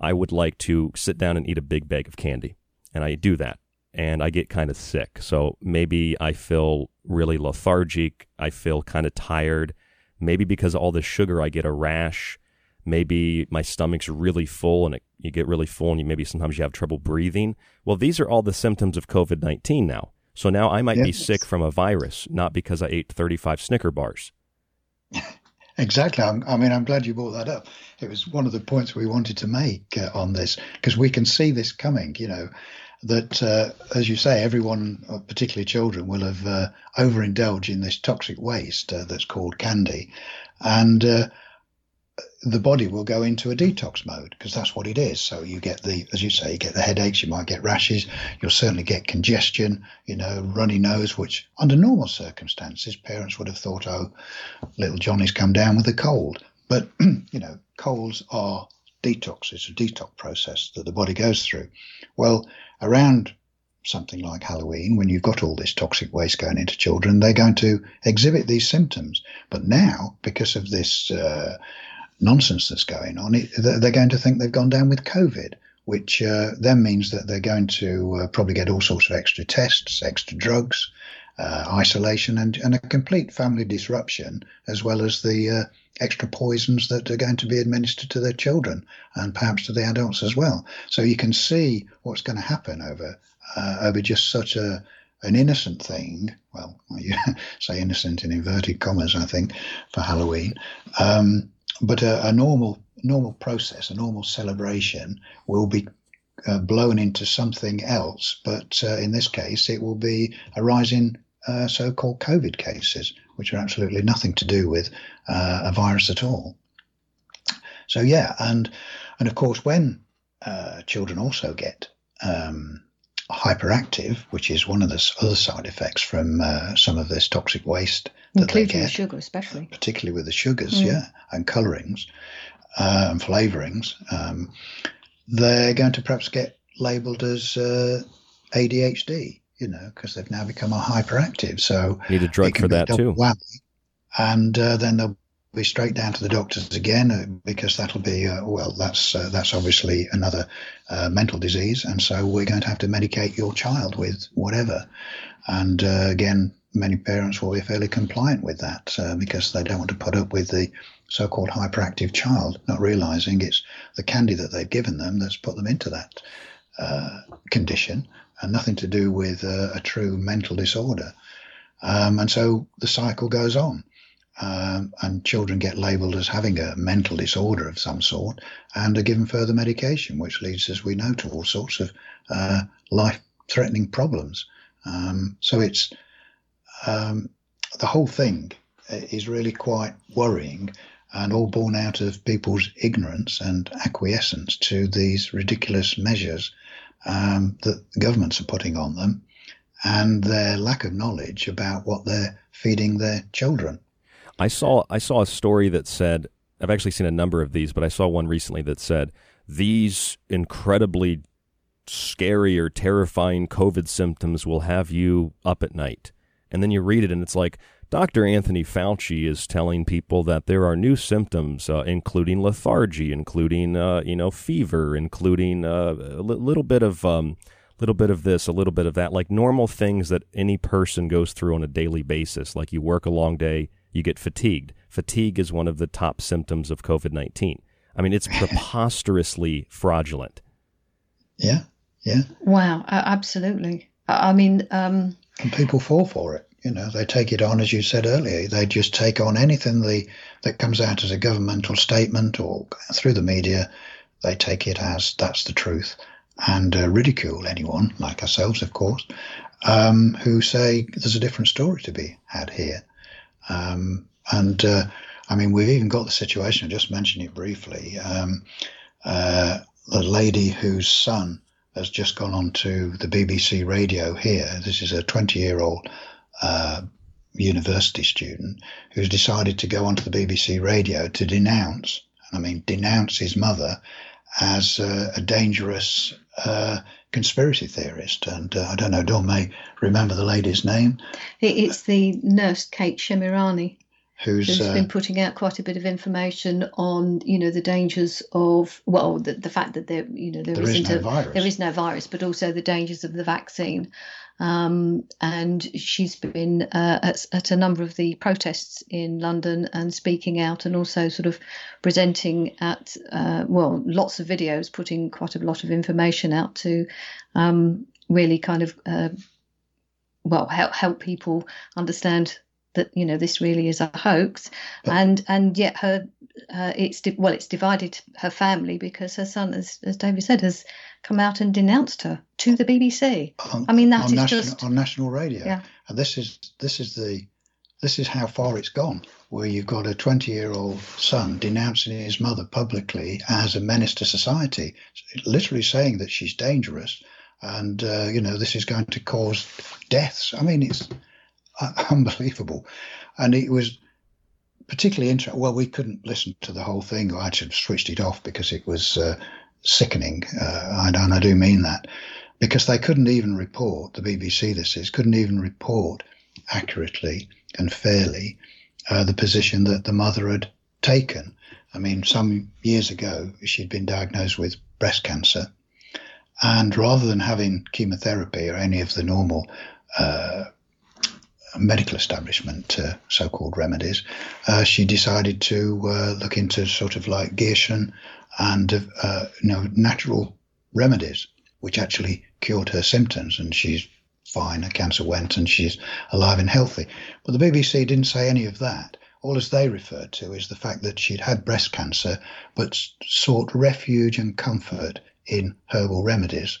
I would like to sit down and eat a big bag of candy, and I do that, and I get kind of sick. So maybe I feel really lethargic. I feel kind of tired. Maybe because of all the sugar, I get a rash. Maybe my stomach's really full and it, you get really full and you maybe sometimes you have trouble breathing. Well, these are all the symptoms of COVID 19 now. So now I might be sick from a virus, not because I ate 35 Snicker bars. Exactly. I'm, I mean, I'm glad you brought that up. It was one of the points we wanted to make uh, on this because we can see this coming. You know, that uh, as you say, everyone, uh, particularly children, will have uh, overindulged in this toxic waste uh, that's called candy, and uh, the body will go into a detox mode because that's what it is. So you get the, as you say, you get the headaches, you might get rashes, you'll certainly get congestion, you know, runny nose, which under normal circumstances, parents would have thought, oh, little Johnny's come down with a cold. But, you know, colds are detox. It's a detox process that the body goes through. Well, around something like Halloween, when you've got all this toxic waste going into children, they're going to exhibit these symptoms. But now, because of this uh, nonsense that's going on, it, they're going to think they've gone down with COVID, which uh, then means that they're going to uh, probably get all sorts of extra tests, extra drugs, uh, isolation, and, and a complete family disruption, as well as the uh, extra poisons that are going to be administered to their children and perhaps to the adults as well. So you can see what's going to happen over uh, over just such a an innocent thing. Well, you say innocent in inverted commas, I think, for Halloween. Um, but a, a, normal normal process, a normal celebration, will be uh, blown into something else. But uh, in this case, it will be a rise in uh, so-called COVID cases, which are absolutely nothing to do with uh, a virus at all. So yeah, and and of course, when uh, children also get um, hyperactive, which is one of the other side effects from uh, some of this toxic waste that Including they get, sugar, especially. Particularly with the sugars, mm. yeah, and colorings uh, and flavorings. Um, they're going to perhaps get labeled as uh, ADHD, you know, because they've now become a hyperactive. So need a drug for that too. Whammy, and uh, then they'll be straight down to the doctors again uh, because that'll be uh, well that's uh, that's obviously another uh, mental disease and so we're going to have to medicate your child with whatever. And uh, again many parents will be fairly compliant with that uh, because they don't want to put up with the so-called hyperactive child not realizing it's the candy that they've given them that's put them into that condition and nothing to do with a true mental disorder. Um, and so the cycle goes on um, and children get labelled as having a mental disorder of some sort and are given further medication, which leads, as we know, to all sorts of uh, life-threatening problems. Um, so it's um, the whole thing is really quite worrying and all born out of people's ignorance and acquiescence to these ridiculous measures um, that governments are putting on them and their lack of knowledge about what they're feeding their children. I saw I saw a story that said I've actually seen a number of these, but I saw one recently that said these incredibly scary or terrifying COVID symptoms will have you up at night. And then you read it and it's like Dr. Anthony Fauci is telling people that there are new symptoms, uh, including lethargy, including uh, you know fever, including uh, a little bit of um, little bit of this, a little bit of that, like normal things that any person goes through on a daily basis. Like you work a long day, you get fatigued. Fatigue is one of the top symptoms of COVID 19. I mean, it's preposterously fraudulent. Yeah, yeah. Wow, absolutely. I mean, um... and people fall for it. You know, they take it on, as you said earlier. They just take on anything the, that comes out as a governmental statement or through the media. They take it as that's the truth and uh, ridicule anyone, like ourselves, of course, um, who say there's a different story to be had here. Um, and uh, I mean, we've even got the situation, I just mentioned it briefly. Um, uh, the lady whose son has just gone on to the BBC radio here. This is a 20 year old uh, university student who's decided to go onto the BBC radio to denounce, I mean, denounce his mother as a dangerous uh, conspiracy theorist. And uh, I don't know, Dawn may remember the lady's name. It's the nurse Kate Shemirani. Who's, who's been uh, putting out quite a bit of information on, you know, the dangers of well, the, the fact that there, you know, there, there isn't is no a virus. there is no virus, but also the dangers of the vaccine. Um, and she's been uh, at, at, a number of the protests in London and speaking out, and also sort of presenting at uh, well, lots of videos, putting quite a lot of information out to um, really kind of uh, well help help people understand that you know this really is a hoax. And and yet her uh, it's well it's divided her family because her son as, as david said has come out and denounced her to the BBC. On, I mean, that is national, just on national radio. Yeah. And this is this is the this is how far it's gone. where you've got a 20 year old son denouncing his mother publicly as a menace to society, literally saying that she's dangerous and, uh, you know, this is going to cause deaths. I mean, it's unbelievable. And it was particularly interesting. Well, we couldn't listen to the whole thing. I had switched it off because it was uh, sickening. Uh, and I do mean that because they couldn't even report, the BBC this is, couldn't even report accurately and fairly uh, the position that the mother had taken. I mean, some years ago, she'd been diagnosed with breast cancer. And rather than having chemotherapy or any of the normal uh, medical establishment uh, so-called remedies, uh, she decided to uh, look into sort of like Gerson and uh, you know natural remedies, which actually cured her symptoms, and she's fine. Her cancer went, and she's alive and healthy. But the BBC didn't say any of that. All as they referred to is the fact that she'd had breast cancer, but sought refuge and comfort in herbal remedies.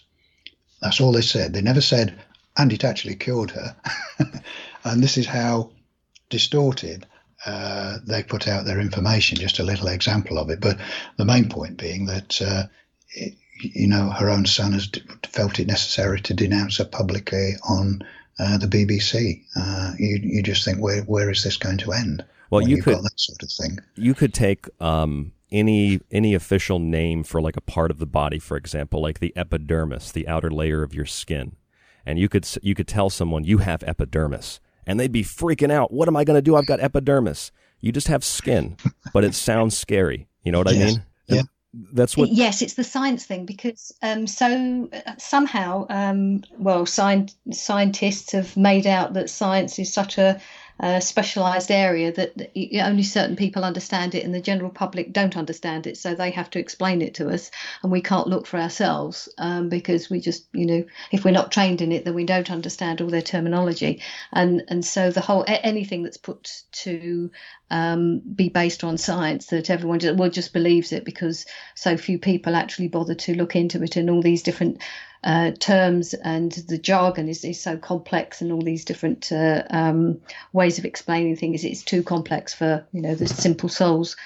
That's all they said. They never said, and it actually cured her. and this is how distorted uh, they put out their information, just a little example of it. But the main point being that, uh, it, you know, her own son has felt it necessary to denounce her publicly on uh, the BBC. Uh, you, you just think, where, where is this going to end? Well, you could that sort of thing. You could take um, any any official name for like a part of the body, for example, like the epidermis, the outer layer of your skin, and you could you could tell someone you have epidermis, and they'd be freaking out. What am I going to do? I've got epidermis. You just have skin, but it sounds scary. You know what yes. I mean? Yeah. That's what. Yes, it's the science thing because um, so uh, somehow, um, well, sci- scientists have made out that science is such a uh, specialized area that only certain people understand it and the general public don't understand it so they have to explain it to us and we can't look for ourselves um, because we just you know if we're not trained in it then we don't understand all their terminology. And and so the whole anything that's put to um, be based on science that everyone just, well, just believes it because so few people actually bother to look into it and all these different uh, terms and the jargon is, is so complex and all these different uh, um, ways of explaining things. It's too complex for you know the simple souls.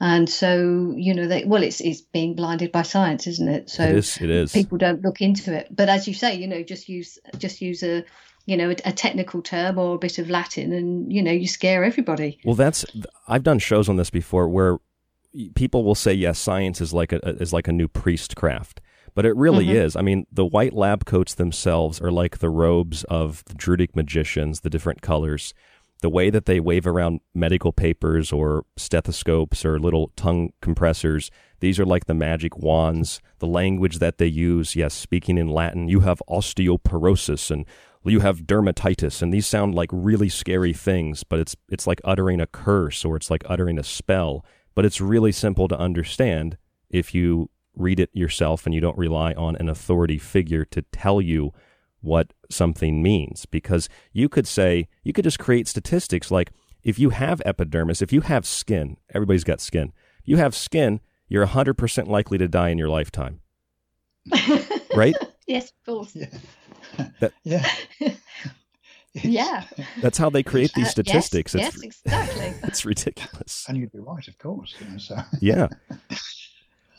And so you know they well it's it's being blinded by science isn't it? So it is, it is. people don't look into it. But as you say you know just use just use a you know a, a, technical term or a bit of latin and you know you scare everybody well that's i've done shows on this before where people will say yes science is like a is like a new priestcraft but it really mm-hmm. is. I mean, the white lab coats themselves are like the robes of the Druidic magicians, the different colors. The way that they wave around medical papers or stethoscopes or little tongue compressors, these are like the magic wands. The language that they use, yes, speaking in Latin, you have osteoporosis and you have dermatitis, and these sound like really scary things, but it's it's like uttering a curse or it's like uttering a spell. But it's really simple to understand if you read it yourself and you don't rely on an authority figure to tell you what something means. Because you could say, you could just create statistics like if you have epidermis, if you have skin, everybody's got skin. If you have skin, you're 100% likely to die in your lifetime. right? Yes, of course. Yeah. That, yeah. yeah. That's how they create these statistics. Uh, yes, yes, exactly. it's ridiculous. And you'd be right, of course. You know, so. Yeah.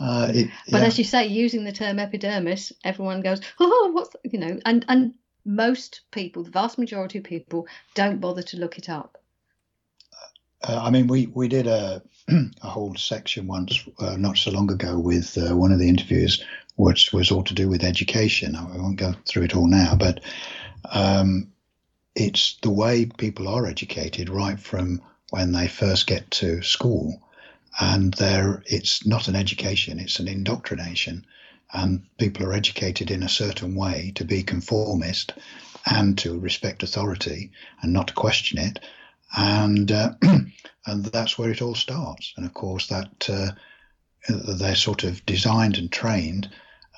Uh, it, but yeah. as you say, using the term epidermis, everyone goes, "Oh, what's you know?" And and most people, the vast majority of people, don't bother to look it up. Uh, I mean, we we did a a whole section once uh, not so long ago with uh, one of the interviews, which was all to do with education. I won't go through it all now, but um, it's the way people are educated right from when they first get to school. And there it's not an education it's an indoctrination. And people are educated in a certain way to be conformist and to respect authority and not to question it and uh, and that's where it all starts and of course that uh, they're sort of designed and trained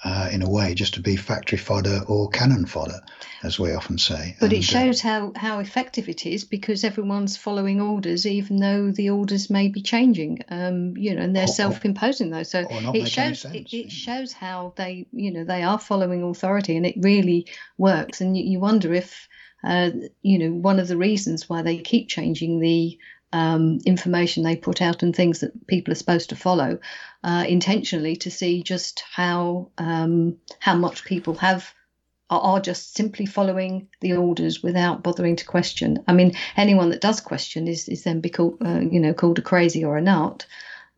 uh, in a way just to be factory fodder or cannon fodder, as we often say. But and, it uh, shows how, how effective it is because everyone's following orders, even though the orders may be changing. Um, you know, and they're or, self-imposing those. So it shows it, it, shows how they you know they are following authority, and it really works. And you, you wonder if uh, you know one of the reasons why they keep changing the um, information they put out and things that people are supposed to follow uh, intentionally to see just how um, how much people have are, just simply following the orders without bothering to question. I mean, anyone that does question is is then be called uh, you know called a crazy or a nut.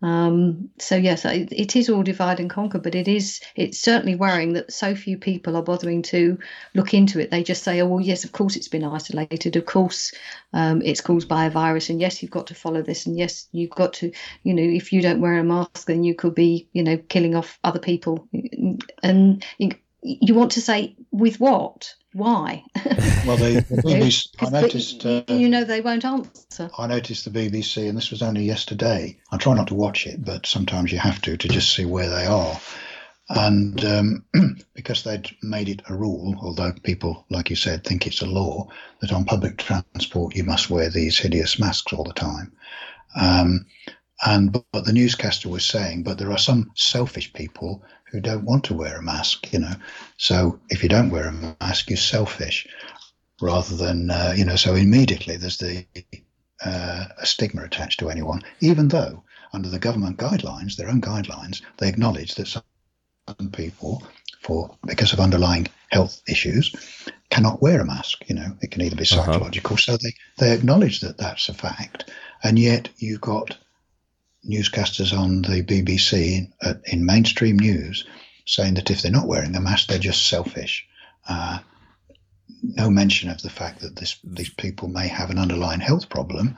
Um, so yes, it, it is all divide and conquer, but it is it's certainly worrying that so few people are bothering to look into it. They just say, "Oh, well, yes, of course it's been isolated. Of course um, it's caused by a virus, and yes, you've got to follow this, and yes, you've got to, you know, if you don't wear a mask, then you could be, you know, killing off other people." And you, you want to say with what? Why? well, the, the BBC, I noticed. Uh, you know, they won't answer. I noticed the BBC, and this was only yesterday. I try not to watch it, but sometimes you have to to just see where they are. And um, because they'd made it a rule, although people, like you said, think it's a law, that on public transport you must wear these hideous masks all the time. Um, and but, the newscaster was saying, but there are some selfish people who don't want to wear a mask, you know. So if you don't wear a mask, you're selfish rather than, uh, you know, so immediately there's the uh, a stigma attached to anyone, even though under the government guidelines, their own guidelines, they acknowledge that some people, for because of underlying health issues, cannot wear a mask. You know, it can either be uh-huh. psychological, uh-huh. so they they acknowledge that that's a fact, and yet you've got newscasters on the BBC in, in mainstream news saying that if they're not wearing a mask, they're just selfish. Uh, no mention of the fact that this, these people may have an underlying health problem.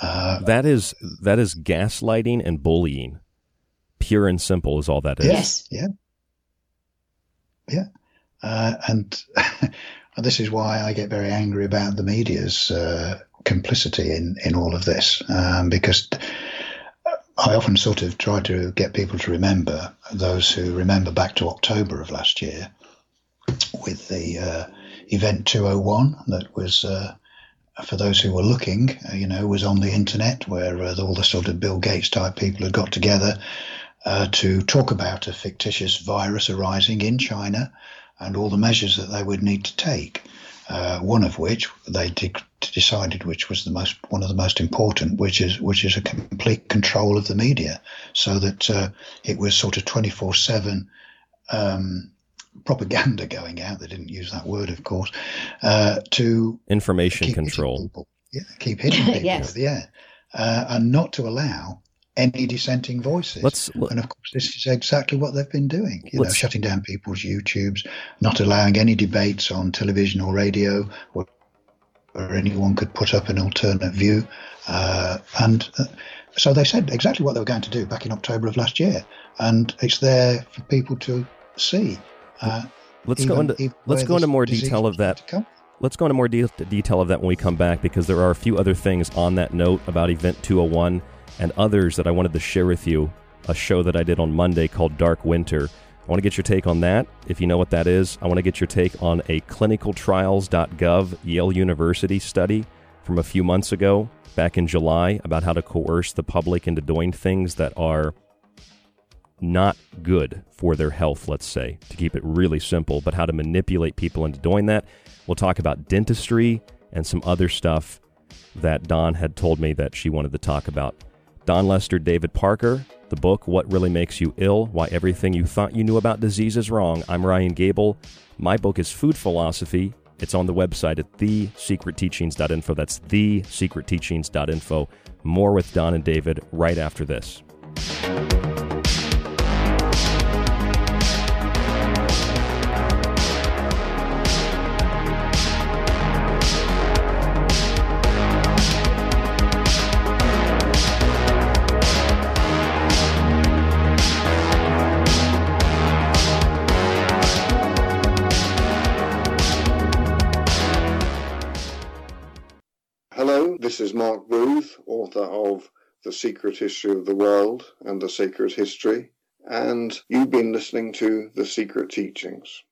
Uh, that is that is gaslighting and bullying, pure and simple is all that is. Yes. Yeah. Yeah. Uh, and this is why I get very angry about the media's uh, complicity in, in all of this, um, because I often sort of try to get people to remember those who remember back to October of last year with the uh, event 201 that was. Uh, for those who were looking, uh, you know, was on the internet where uh, all the sort of Bill Gates type people had got together uh, to talk about a fictitious virus arising in China and all the measures that they would need to take. Uh, one of which they de- decided, which was the most one of the most important, which is which is a complete control of the media, so that uh, it was sort of twenty four seven um, propaganda going out. They didn't use that word, of course, uh, to information control. Yeah, keep hitting people. yes. Yeah, uh, and not to allow any dissenting voices. Let's, and of course, this is exactly what they've been doing. You know, shutting down people's YouTubes, not allowing any debates on television or radio, where, where anyone could put up an alternate view. Uh, and uh, so they said exactly what they were going to do back in October of last year, and it's there for people to see. Uh, let's even, go into let's go into more detail of that. Let's go into more de- detail of that when we come back because there are a few other things on that note about Event 201 and others that I wanted to share with you. A show that I did on Monday called Dark Winter. I want to get your take on that. If you know what that is, I want to get your take on a clinicaltrials.gov Yale University study from a few months ago, back in July, about how to coerce the public into doing things that are not good for their health, let's say, to keep it really simple, but how to manipulate people into doing that. We'll talk about dentistry and some other stuff that Dawn had told me that she wanted to talk about. Dawn Lester, David Parker, the book, What Really Makes You Ill Why Everything You Thought You Knew About Disease Is Wrong. I'm Ryan Gable. My book is Food Philosophy. It's on the website at thesecretteachings.info. That's thesecretteachings.info. More with Dawn and David right after this. This is Mark Booth, author of The Secret History of the World and The Sacred History, and you've been listening to The Secret Teachings.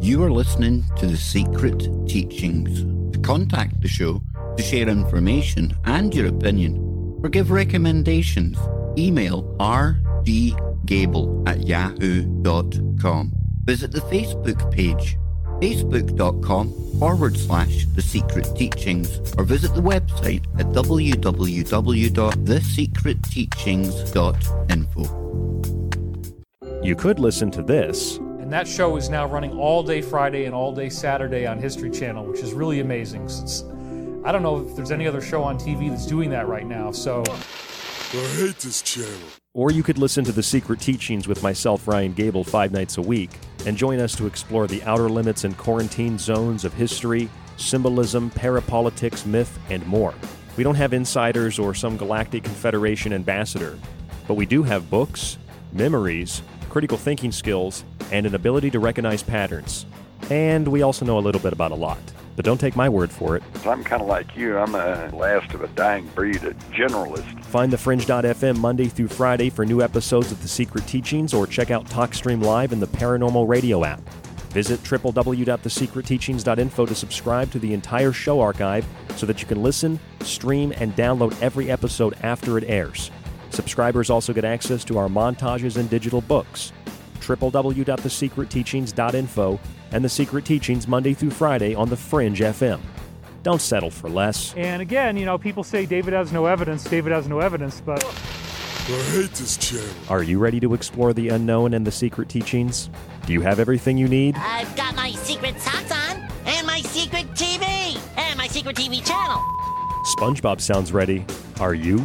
You are listening to The Secret Teachings. To contact the show, to share information and your opinion, or give recommendations, email rdgable at yahoo.com. Visit the Facebook page facebook.com forward slash The Secret Teachings, or visit the website at www.thesecretteachings.info. You could listen to this And that show is now running all day Friday and all day Saturday on History Channel, which is really amazing. It's, I don't know if there's any other show on TV that's doing that right now. So I hate this channel. Or you could listen to The Secret Teachings with myself, Ryan Gable, five nights a week, and join us to explore the outer limits and quarantine zones of history, symbolism, parapolitics, myth, and more. We don't have insiders or some galactic confederation ambassador, but we do have books, memories, critical thinking skills, and an ability to recognize patterns. And we also know a little bit about a lot. But don't take my word for it. I'm kind of like you. I'm a last of a dying breed, a generalist. Find thefringe.fm Monday through Friday for new episodes of The Secret Teachings or check out TalkStream Live in the Paranormal Radio app. Visit www.thesecretteachings.info to subscribe to the entire show archive so that you can listen, stream, and download every episode after it airs. Subscribers also get access to our montages and digital books. www.thesecretteachings.info and The Secret Teachings Monday through Friday on The Fringe FM. Don't settle for less. And again, you know, people say David has no evidence, David has no evidence, but I hate this channel. Are you ready to explore the unknown and the secret teachings? Do you have everything you need? I've got my secret socks on, and my secret TV, and my secret TV channel. SpongeBob sounds ready. Are you?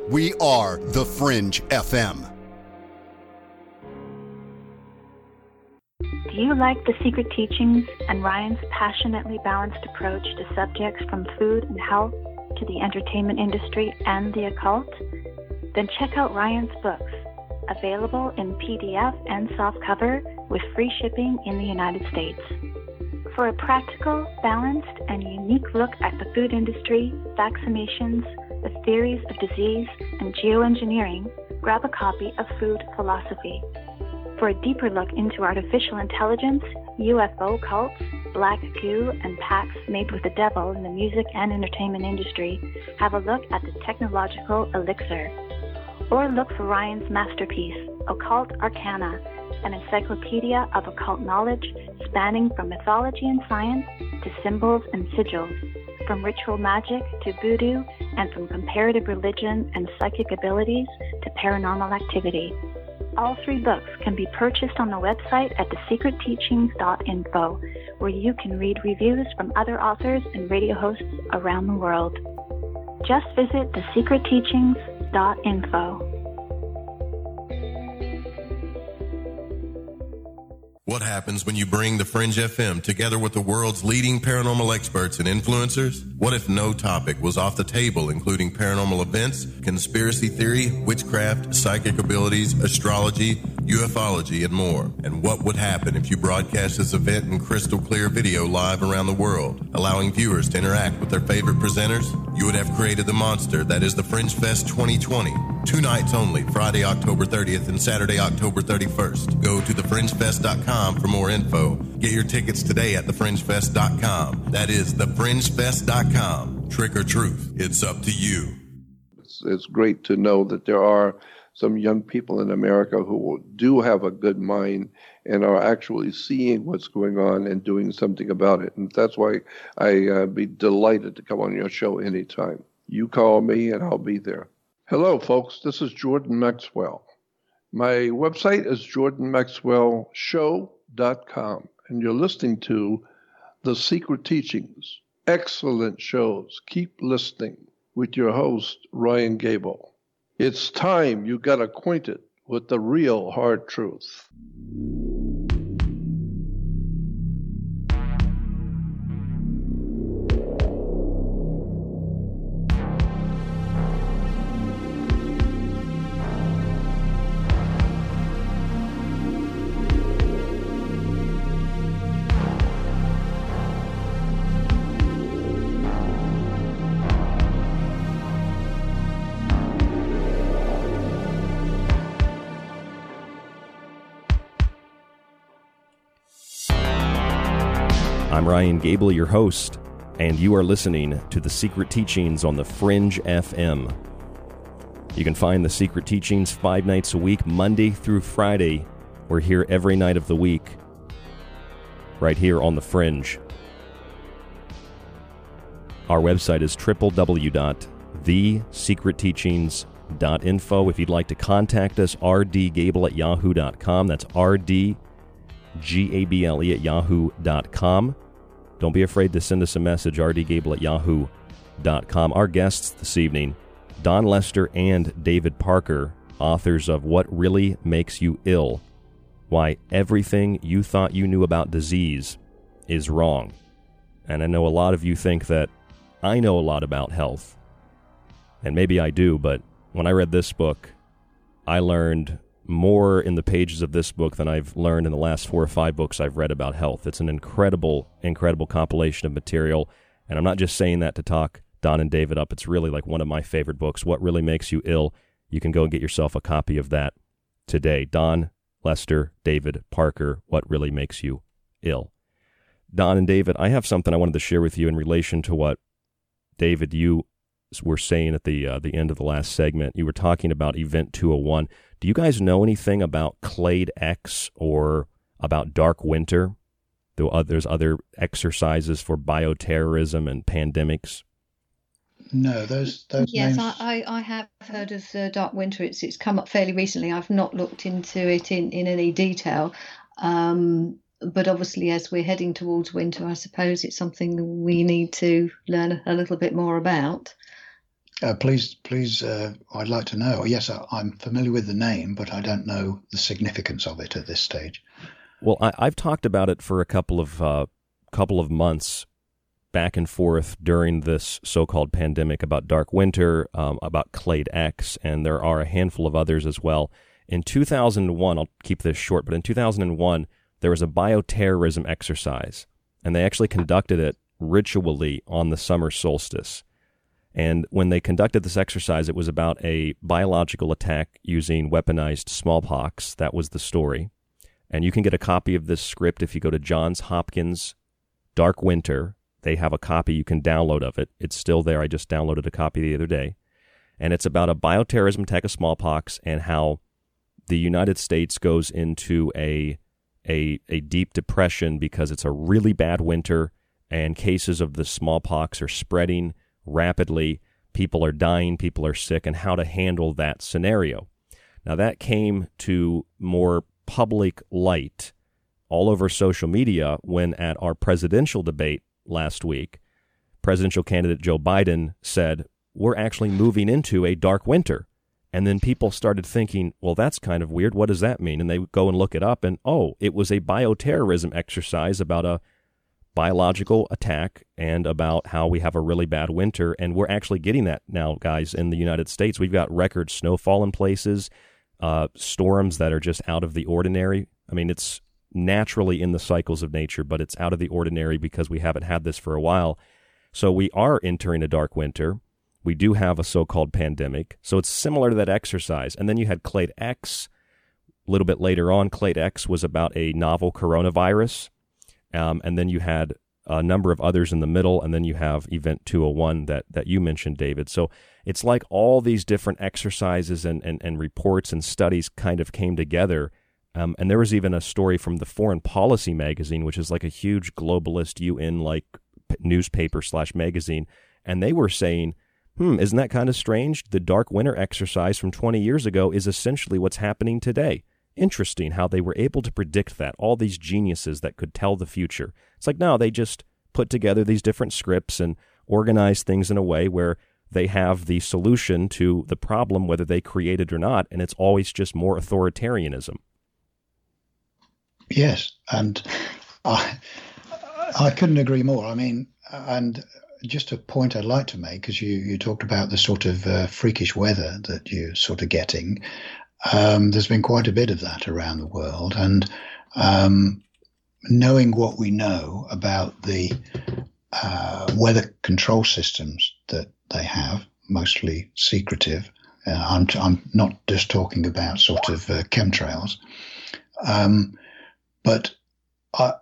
We are The Fringe FM. Do you like the secret teachings and Ryan's passionately balanced approach to subjects from food and health to the entertainment industry and the occult? Then check out Ryan's books, available in PDF and softcover with free shipping in the United States. For a practical, balanced, and unique look at the food industry, vaccinations, the theories of disease, and geoengineering, grab a copy of Food Philosophy. For a deeper look into artificial intelligence, UFO cults, black goo, and pacts made with the devil in the music and entertainment industry, have a look at the technological elixir. Or look for Ryan's masterpiece, Occult Arcana, an encyclopedia of occult knowledge spanning from mythology and science to symbols and sigils, from ritual magic to voodoo, and from comparative religion and psychic abilities to paranormal activity. All three books can be purchased on the website at thesecretteachings.info, where you can read reviews from other authors and radio hosts around the world. Just visit thesecretteachings.info. What happens when you bring the Fringe FM together with the world's leading paranormal experts and influencers? What if no topic was off the table, including paranormal events, conspiracy theory, witchcraft, psychic abilities, astrology, ufology, and more? And what would happen if you broadcast this event in crystal clear video live around the world, allowing viewers to interact with their favorite presenters? You would have created the monster that is the Fringe Fest 2020. Two nights only, Friday, October 30th and Saturday, October 31st. Go to thefringefest.com for more info. Get your tickets today at thefringefest.com. That is thefringefest.com. Trick or truth, it's up to you. It's, it's great to know that there are some young people in America who do have a good mind and are actually seeing what's going on and doing something about it. And that's why I uh, be delighted to come on your show anytime. You call me and I'll be there. Hello, folks. This is Jordan Maxwell. My website is jordanmaxwellshow.com, and you're listening to The Secret Teachings. Excellent shows. Keep listening with your host, Ryan Gable. It's time you got acquainted with the real hard truth. I'm Ryan Gable, your host, and you are listening to The Secret Teachings on the Fringe FM. You can find The Secret Teachings five nights a week, Monday through Friday. We're here every night of the week, right here on The Fringe. Our website is www.thesecretteachings.info. If you'd like to contact us, rdgable at yahoo.com. That's rdgable at yahoo.com. Don't be afraid to send us a message, rdgable at yahoo.com. Our guests this evening, Dawn Lester and David Parker, authors of What Really Makes You Ill Why Everything You Thought You Knew About Disease is Wrong. And I know a lot of you think that I know a lot about health. And maybe I do, but when I read this book, I learned more in the pages of this book than I've learned in the last four or five books I've read about health. It's an incredible, incredible compilation of material. And I'm not just saying that to talk Dawn and David up. It's really like one of my favorite books, What Really Makes You Ill. You can go and get yourself a copy of that today. Dawn, Lester, David, Parker, What Really Makes You Ill. Dawn and David, I have something I wanted to share with you in relation to what David, you were saying at the uh, the end of the last segment. You were talking about Event 201. Do you guys know anything about Clade X or about Dark Winter? There's other exercises for bioterrorism and pandemics. No, those those Yes, names. I, I, I have heard of the Dark Winter. It's it's come up fairly recently. I've not looked into it in, in any detail. Um, but obviously, as we're heading towards winter, I suppose it's something we need to learn a little bit more about. Uh, please, please, uh, I'd like to know. Yes, I, I'm familiar with the name, but I don't know the significance of it at this stage. Well, I, I've talked about it for a couple of uh, couple of months, back and forth during this so-called pandemic about Dark Winter, um, about Clade X, and there are a handful of others as well. In 2001, I'll keep this short, but in 2001, there was a bioterrorism exercise, and they actually conducted it ritually on the summer solstice. And when they conducted this exercise, it was about a biological attack using weaponized smallpox. That was the story. And you can get a copy of this script if you go to Johns Hopkins Dark Winter. They have a copy you can download of it. It's still there. I just downloaded a copy the other day. And it's about a bioterrorism attack of smallpox and how the United States goes into a a, a deep depression because it's a really bad winter and cases of the smallpox are spreading rapidly. People are dying, people are sick, and how to handle that scenario. Now, that came to more public light all over social media when at our presidential debate last week, presidential candidate Joe Biden said, We're actually moving into a dark winter. And then people started thinking, well, that's kind of weird. What does that mean? And they go and look it up, and oh, it was a bioterrorism exercise about a biological attack and about how we have a really bad winter. And we're actually getting that now, guys, in the United States. We've got record snowfall in places, uh, storms that are just out of the ordinary. I mean, it's naturally in the cycles of nature, but it's out of the ordinary because we haven't had this for a while. So we are entering a dark winter. We do have a so called pandemic. So it's similar to that exercise. And then you had Clade X. A little bit later on, Clade X was about a novel coronavirus. Um, and then you had a number of others in the middle. And then you have Event 201 that, that you mentioned, David. So it's like all these different exercises and, and, and reports and studies kind of came together. Um, and there was even a story from the Foreign Policy magazine, which is like a huge globalist UN like newspaper slash magazine. And they were saying, hmm, isn't that kind of strange? The dark winter exercise from 20 years ago is essentially what's happening today. Interesting how they were able to predict that, all these geniuses that could tell the future. It's like, no, they just put together these different scripts and organize things in a way where they have the solution to the problem, whether they create it or not, and it's always just more authoritarianism. Yes, and I, I couldn't agree more. I mean, and just a point I'd like to make, because you, you talked about the sort of uh, freakish weather that you're sort of getting. Um, there's been quite a bit of that around the world, and um, knowing what we know about the uh, weather control systems that they have, mostly secretive. Uh, I'm, I'm not just talking about sort of uh, chemtrails, um, but I,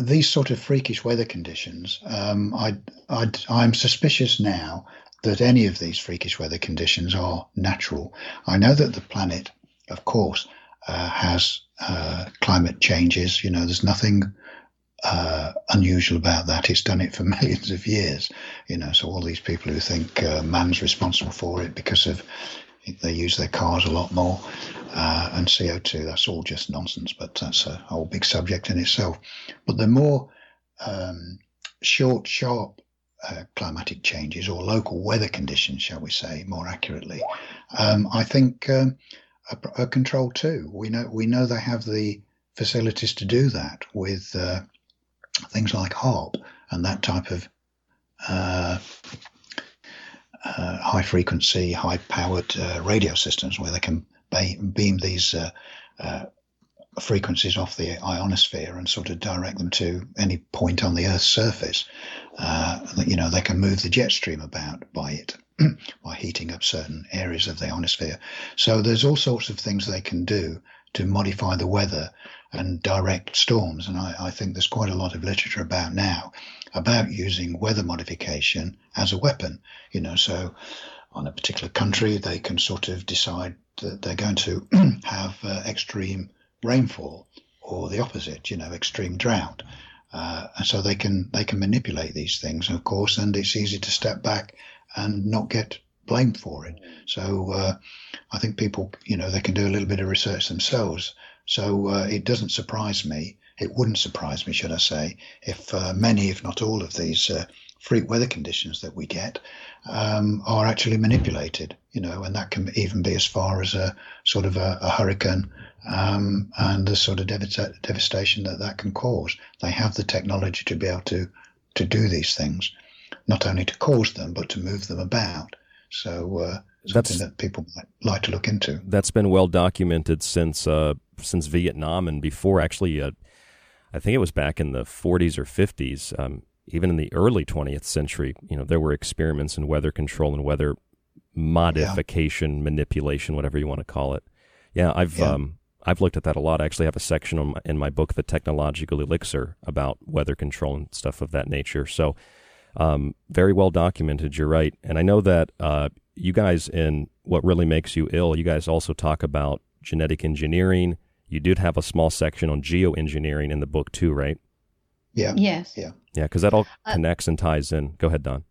these sort of freakish weather conditions, um, I, I, I'm suspicious now that any of these freakish weather conditions are natural. I know that the planet, of course, uh, has uh, climate changes. You know, there's nothing uh, unusual about that. It's done it for millions of years. You know, so all these people who think uh, man's responsible for it because of they use their cars a lot more uh, and CO2. That's all just nonsense, but that's a whole big subject in itself. But the more um, short, sharp uh, climatic changes or local weather conditions, shall we say, more accurately, um, I think um, are, are controlled too. We know we know they have the facilities to do that with uh, things like HAARP and that type of uh, uh, high frequency, high powered uh, radio systems where they can beam these uh, frequencies off the ionosphere and sort of direct them to any point on the Earth's surface. Uh, you know, they can move the jet stream about by it. by heating up certain areas of the ionosphere. So there's all sorts of things they can do to modify the weather and direct storms. And I, I, think there's quite a lot of literature about now about using weather modification as a weapon. You know, so on a particular country, they can sort of decide that they're going to have uh, extreme rainfall or the opposite, you know, extreme drought. Uh, and so they can they can manipulate these things, of course, and it's easy to step back and not get blamed for it. So uh, I think people, you know, they can do a little bit of research themselves. So uh, it doesn't surprise me. It wouldn't surprise me, should I say, if uh, many, if not all, of these uh, freak weather conditions that we get um, are actually manipulated. You know, and that can even be as far as a sort of a, a hurricane um, and the sort of dev- devastation that that can cause. They have the technology to be able to to do these things, not only to cause them but to move them about. So uh, something that people might like to look into. That's been well documented since uh, since Vietnam and before. Actually, uh, I think it was back in the 40s or 50s. Um, even in the early 20th century, you know, there were experiments in weather control and weather modification, yeah. manipulation, whatever you want to call it. Yeah, I've yeah. Um, I've looked at that a lot. I actually have a section my, in my book, The Technological Elixir, about weather control and stuff of that nature. So, um, very well documented. You're right, and I know that uh, you guys in what really makes you ill, you guys also talk about genetic engineering. You did have a small section on geoengineering in the book too, right? Yeah. Yes. Yeah. Yeah, because that all uh, connects and ties in. Go ahead, Dawn.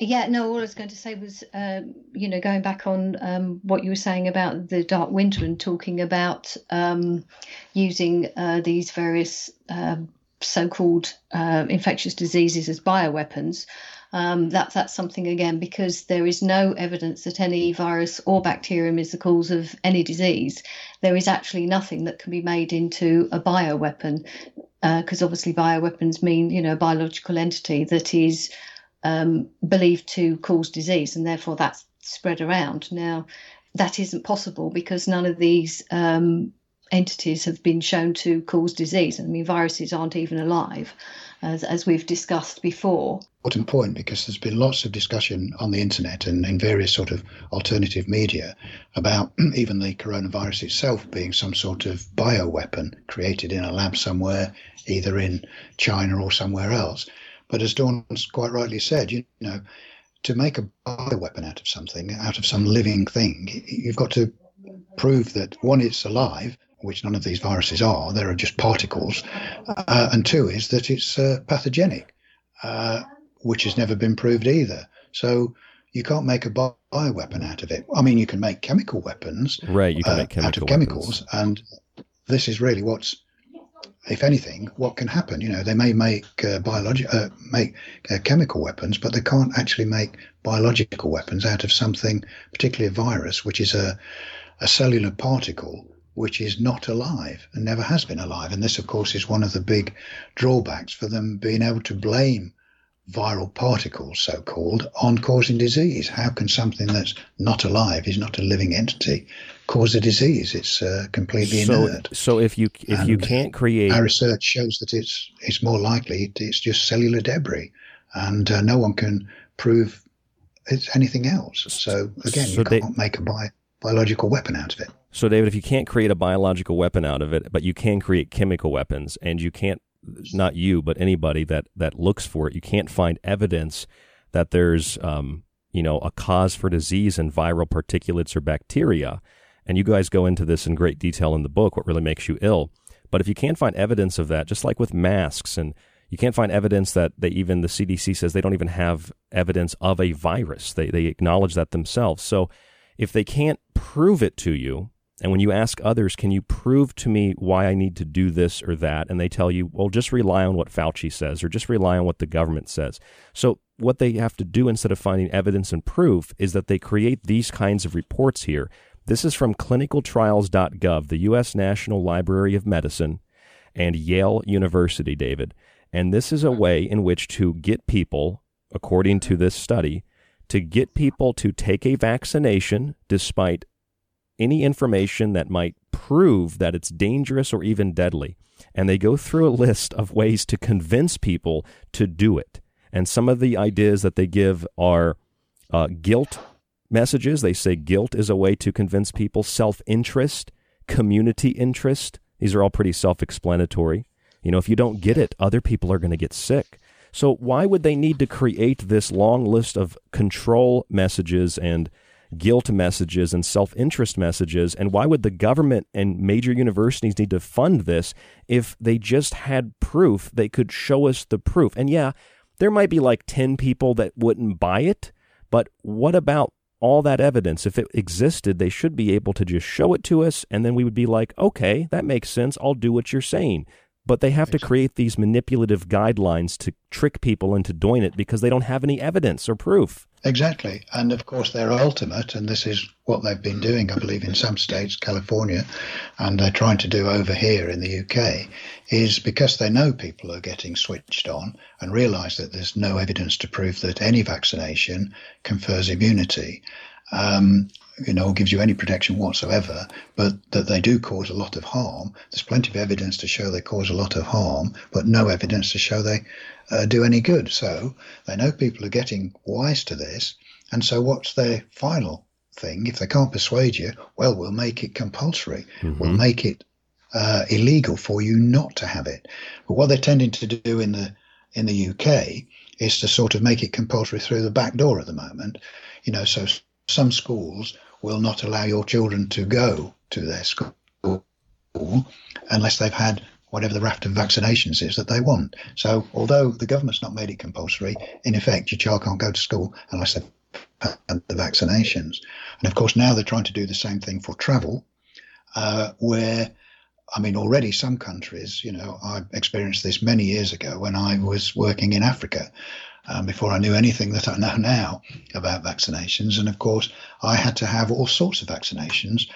Yeah, no, all I was going to say was, um, you know, going back on um, what you were saying about the dark winter and talking about um, using uh, these various um, so-called uh, infectious diseases as bioweapons. Um, that, that's something again because there is no evidence that any virus or bacterium is the cause of any disease. There is actually nothing that can be made into a bioweapon because uh, obviously bioweapons mean you know a biological entity that is um, believed to cause disease, and therefore that's spread around. Now, that isn't possible because none of these um, entities have been shown to cause disease. I mean, viruses aren't even alive, as, as we've discussed before. Important point because there's been lots of discussion on the internet and in various sort of alternative media about even the coronavirus itself being some sort of bioweapon created in a lab somewhere, either in China or somewhere else. But as Dawn's quite rightly said, you know, to make a bioweapon out of something, out of some living thing, you've got to prove that one, it's alive, which none of these viruses are. There are just particles. Uh, and two is that it's uh, pathogenic, uh, which has never been proved either. So you can't make a bioweapon out of it. I mean, you can make chemical weapons, right? You can uh, make chemical out of chemicals, weapons. and this is really what's if anything, what can happen? You know, they may make uh, uh, make uh, chemical weapons, but they can't actually make biological weapons out of something, particularly a virus, which is a, a cellular particle which is not alive and never has been alive. And this, of course, is one of the big drawbacks for them being able to blame viral particles, so called, on causing disease. How can something that's not alive, is not a living entity, cause a disease. It's uh, completely so, inert. So if you if and you can't create, our research shows that it's it's more likely it's just cellular debris, and uh, no one can prove it's anything else. So again, so you can't make a bi- biological weapon out of it. So David, if you can't create a biological weapon out of it, but you can create chemical weapons, and you can't not you, but anybody that that looks for it, you can't find evidence that there's um, you know a cause for disease in viral particulates or bacteria. And you guys go into this in great detail in the book. What really makes you ill? But if you can't find evidence of that, just like with masks, and you can't find evidence that they even the CDC says they don't even have evidence of a virus. They they acknowledge that themselves. So if they can't prove it to you, and when you ask others, can you prove to me why I need to do this or that? And they tell you, well, just rely on what Fauci says or just rely on what the government says. So, what they have to do instead of finding evidence and proof is that they create these kinds of reports here. This is from clinicaltrials.gov, the U.S. National Library of Medicine, and Yale University, David. And this is a way in which to get people, according to this study, to get people to take a vaccination despite any information that might prove that it's dangerous or even deadly. And they go through a list of ways to convince people to do it. And some of the ideas that they give are uh, guilt messages. They say guilt is a way to convince people, self interest, community interest. These are all pretty self explanatory. You know, if you don't get it, other people are going to get sick. So, why would they need to create this long list of control messages and guilt messages and self interest messages. And why would the government and major universities need to fund this if they just had proof? They could show us the proof. And yeah, there might be like 10 people that wouldn't buy it, but what about all that evidence? If it existed, they should be able to just show it to us, and then we would be like, okay, that makes sense. I'll do what you're saying. But they have to create these manipulative guidelines to trick people into doing it because they don't have any evidence or proof. Exactly. And of course, their ultimate, and this is what they've been doing, I believe, in some states, California, and they're trying to do over here in the UK, is because they know people are getting switched on and realize that there's no evidence to prove that any vaccination confers immunity. Um, you know, gives you any protection whatsoever, but that they do cause a lot of harm. There's plenty of evidence to show they cause a lot of harm, but no evidence to show they uh, do any good. So they know people are getting wise to this. And so what's their final thing? If they can't persuade you, well, we'll make it compulsory. Mm-hmm. We'll make it uh, illegal for you not to have it. But what they're tending to do in the in the UK is to sort of make it compulsory through the back door at the moment. You know, so some schools will not allow your children to go to their school unless they've had whatever the raft of vaccinations is that they want. So, although the government's not made it compulsory, in effect, your child can't go to school unless they've had the vaccinations. And of course, now they're trying to do the same thing for travel, uh, where I mean, already some countries, you know, I experienced this many years ago when I was working in Africa um, before I knew anything that I know now about vaccinations. And of course, I had to have all sorts of vaccinations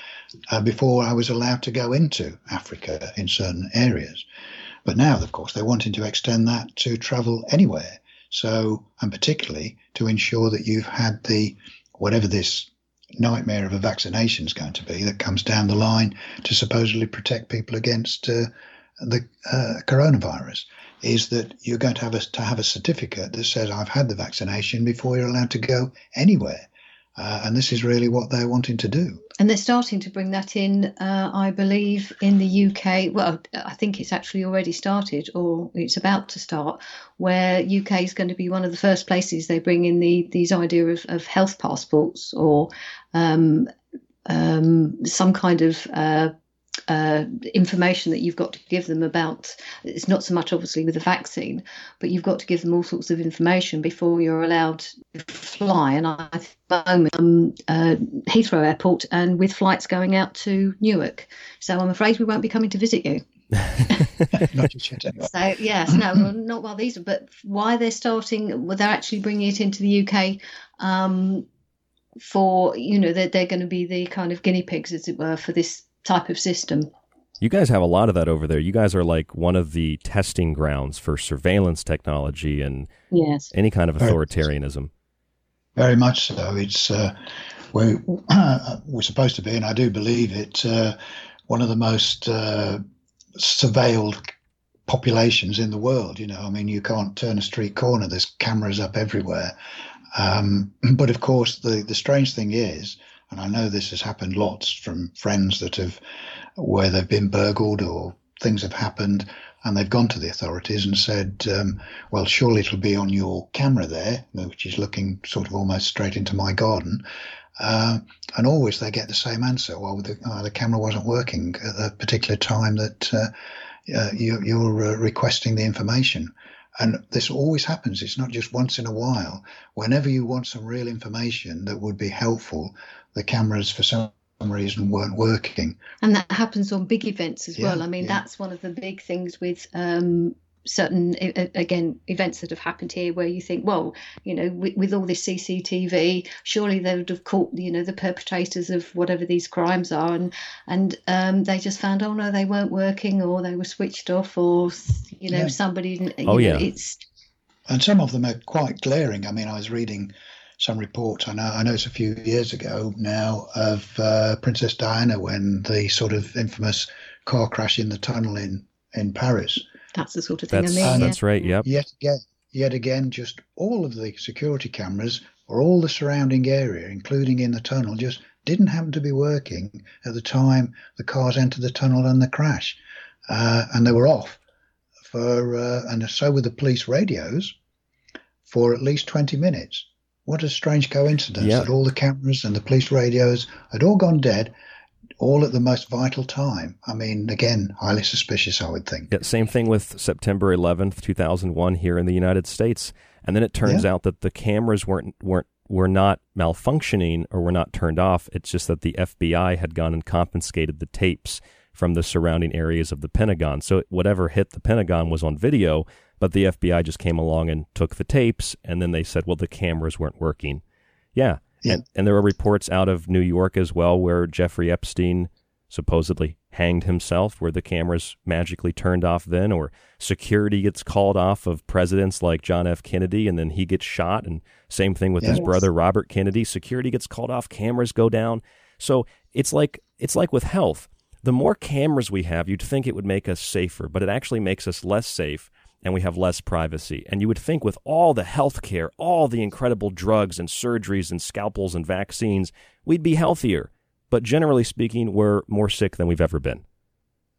uh, before I was allowed to go into Africa in certain areas. But now, of course, they're wanting to extend that to travel anywhere. So, and particularly to ensure that you've had the whatever this nightmare of a vaccination is going to be that comes down the line to supposedly protect people against uh, the uh, coronavirus is that you're going to have a, to have a certificate that says I've had the vaccination before you're allowed to go anywhere. Uh, and this is really what they're wanting to do. And they're starting to bring that in, uh, I believe, in the UK. Well, I think it's actually already started, or it's about to start, where UK is going to be one of the first places they bring in the these idea of, of health passports or um, um, some kind of uh, uh, information that you've got to give them about it's not so much obviously with the vaccine, but you've got to give them all sorts of information before you're allowed to fly. And I am um, uh, Heathrow Airport and with flights going out to Newark. So I'm afraid we won't be coming to visit you. not yet. Anyway. So yes, no, not while these, are, but why they're starting, well, they're actually bringing it into the UK. Um, for you know they're, they're going to be the kind of guinea pigs as it were for this type of system. You guys have a lot of that over there. You guys are like one of the testing grounds for surveillance technology and yes. any kind of authoritarianism. Very much so. It's uh, we uh, we're supposed to be, and I do believe it, uh, one of the most uh, surveilled populations in the world. You know, I mean, you can't turn a street corner. There's cameras up everywhere. Um, but of course, the the strange thing is and I know this has happened lots from friends that have, where they've been burgled or things have happened. and they've gone to the authorities and said, um, "Well, surely it'll be on your camera there, which is looking sort of almost straight into my garden." Uh, and always they get the same answer. Well, the, uh, the camera wasn't working at the particular time that uh, uh you, are uh, requesting the information. And this always happens. It's not just once in a while. Whenever you want some real information that would be helpful, the cameras, for some reason, weren't working. And that happens on big events as yeah, well. I mean, yeah. that's one of the big things with um, certain again events that have happened here where you think well you know with, with, all this cctv surely they would have caught you know the perpetrators of whatever these crimes are and and um, they just found oh no they weren't working or they were switched off or you know yeah. somebody oh know, yeah it's and some of them are quite glaring i mean i was reading some reports i know i know it's a few years ago now of uh, princess diana when the sort of infamous car crash in the tunnel in in paris that's the sort of thing that's, I mean. That's right. Yep. Yet again, yet again, just all of the security cameras or all the surrounding area, including in the tunnel, just didn't happen to be working at the time the cars entered the tunnel and the crash, uh, and they were off for, uh, and so were the police radios for at least 20 minutes. What a strange coincidence that all the cameras and the police radios had all gone dead all at the most vital time. I mean, again, highly suspicious, I would think. Yeah, same thing with September 11th, 2001 here in the United States. And then it turns yeah. out that the cameras weren't weren't were not malfunctioning or were not turned off. It's just that the FBI had gone and confiscated the tapes from the surrounding areas of the Pentagon. So whatever hit the Pentagon was on video, but the FBI just came along and took the tapes and then they said, well, the cameras weren't working. Yeah. Yeah. And, and there were reports out of New York as well where Jeffrey Epstein supposedly hanged himself, where the cameras magically turned off then, or security gets called off of presidents like John F. Kennedy and then he gets shot. And same thing with yes. his brother Robert Kennedy. Security gets called off, cameras go down. So it's like it's like with health. The more cameras we have, you'd think it would make us safer, but it actually makes us less safe and we have less privacy. And you would think with all the health care, all the incredible drugs and surgeries and scalpels and vaccines, we'd be healthier. But generally speaking, we're more sick than we've ever been.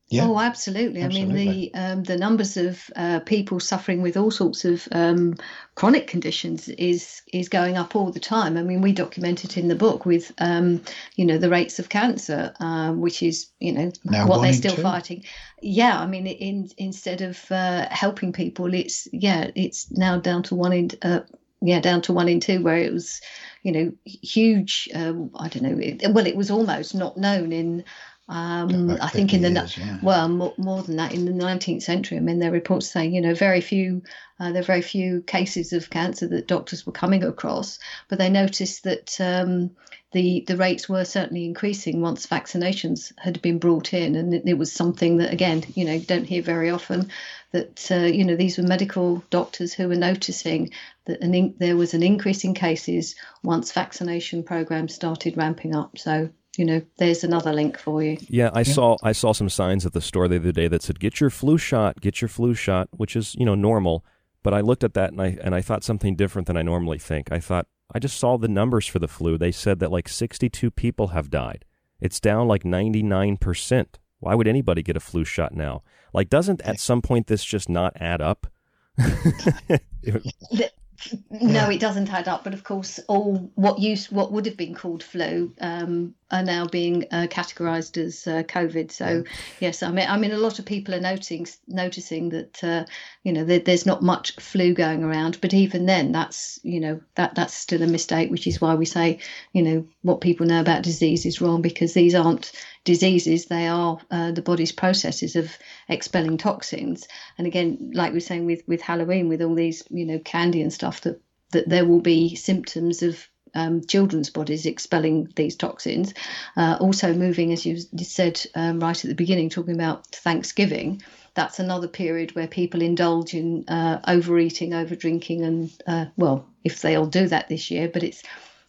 Yeah. Oh, absolutely. absolutely. I mean, the um, the numbers of uh, people suffering with all sorts of um, chronic conditions is is going up all the time. I mean, we document it in the book with um, you know the rates of cancer, uh, which is you know now what they're still two. fighting. Yeah, I mean, in, instead of uh, helping people, it's yeah, it's now down to one in uh, yeah down to one in two, where it was you know huge. Um, I don't know. It, well, it was almost not known in um, I think in the years, yeah. well more, more, than that in the 19th century. I mean, there are reports saying you know very few uh, there are very few cases of cancer that doctors were coming across, but they noticed that um, the the rates were certainly increasing once vaccinations had been brought in, and it, it was something that again you know don't hear very often. That uh, you know these were medical doctors who were noticing that an in, there was an increase in cases once vaccination programs started ramping up. So you know, there's another link for you. Yeah, I yeah. saw I saw some signs at the store the other day that said "Get your flu shot, get your flu shot," which is you know normal. But I looked at that and I and I thought something different than I normally think. I thought I just saw the numbers for the flu. They said that like 62 people have died. It's down like 99 percent. Why would anybody get a flu shot now? Like, doesn't at some point this just not add up? no, it doesn't add up. But of course, all what use what would have been called flu um, are now being uh, categorised as uh, COVID. So yes, I mean, I mean, a lot of people are noticing noticing that uh, you know there, there's not much flu going around. But even then, that's you know that that's still a mistake. Which is why we say you know what people know about disease is wrong because these aren't diseases. They are uh, the body's processes of expelling toxins. And again, like we are saying with with Halloween, with all these you know candy and stuff, that that there will be symptoms of um, children's bodies expelling these toxins. Uh, also, moving, as you said um, right at the beginning, talking about Thanksgiving, that's another period where people indulge in uh, overeating, over drinking, and uh, well, if they'll do that this year, but it's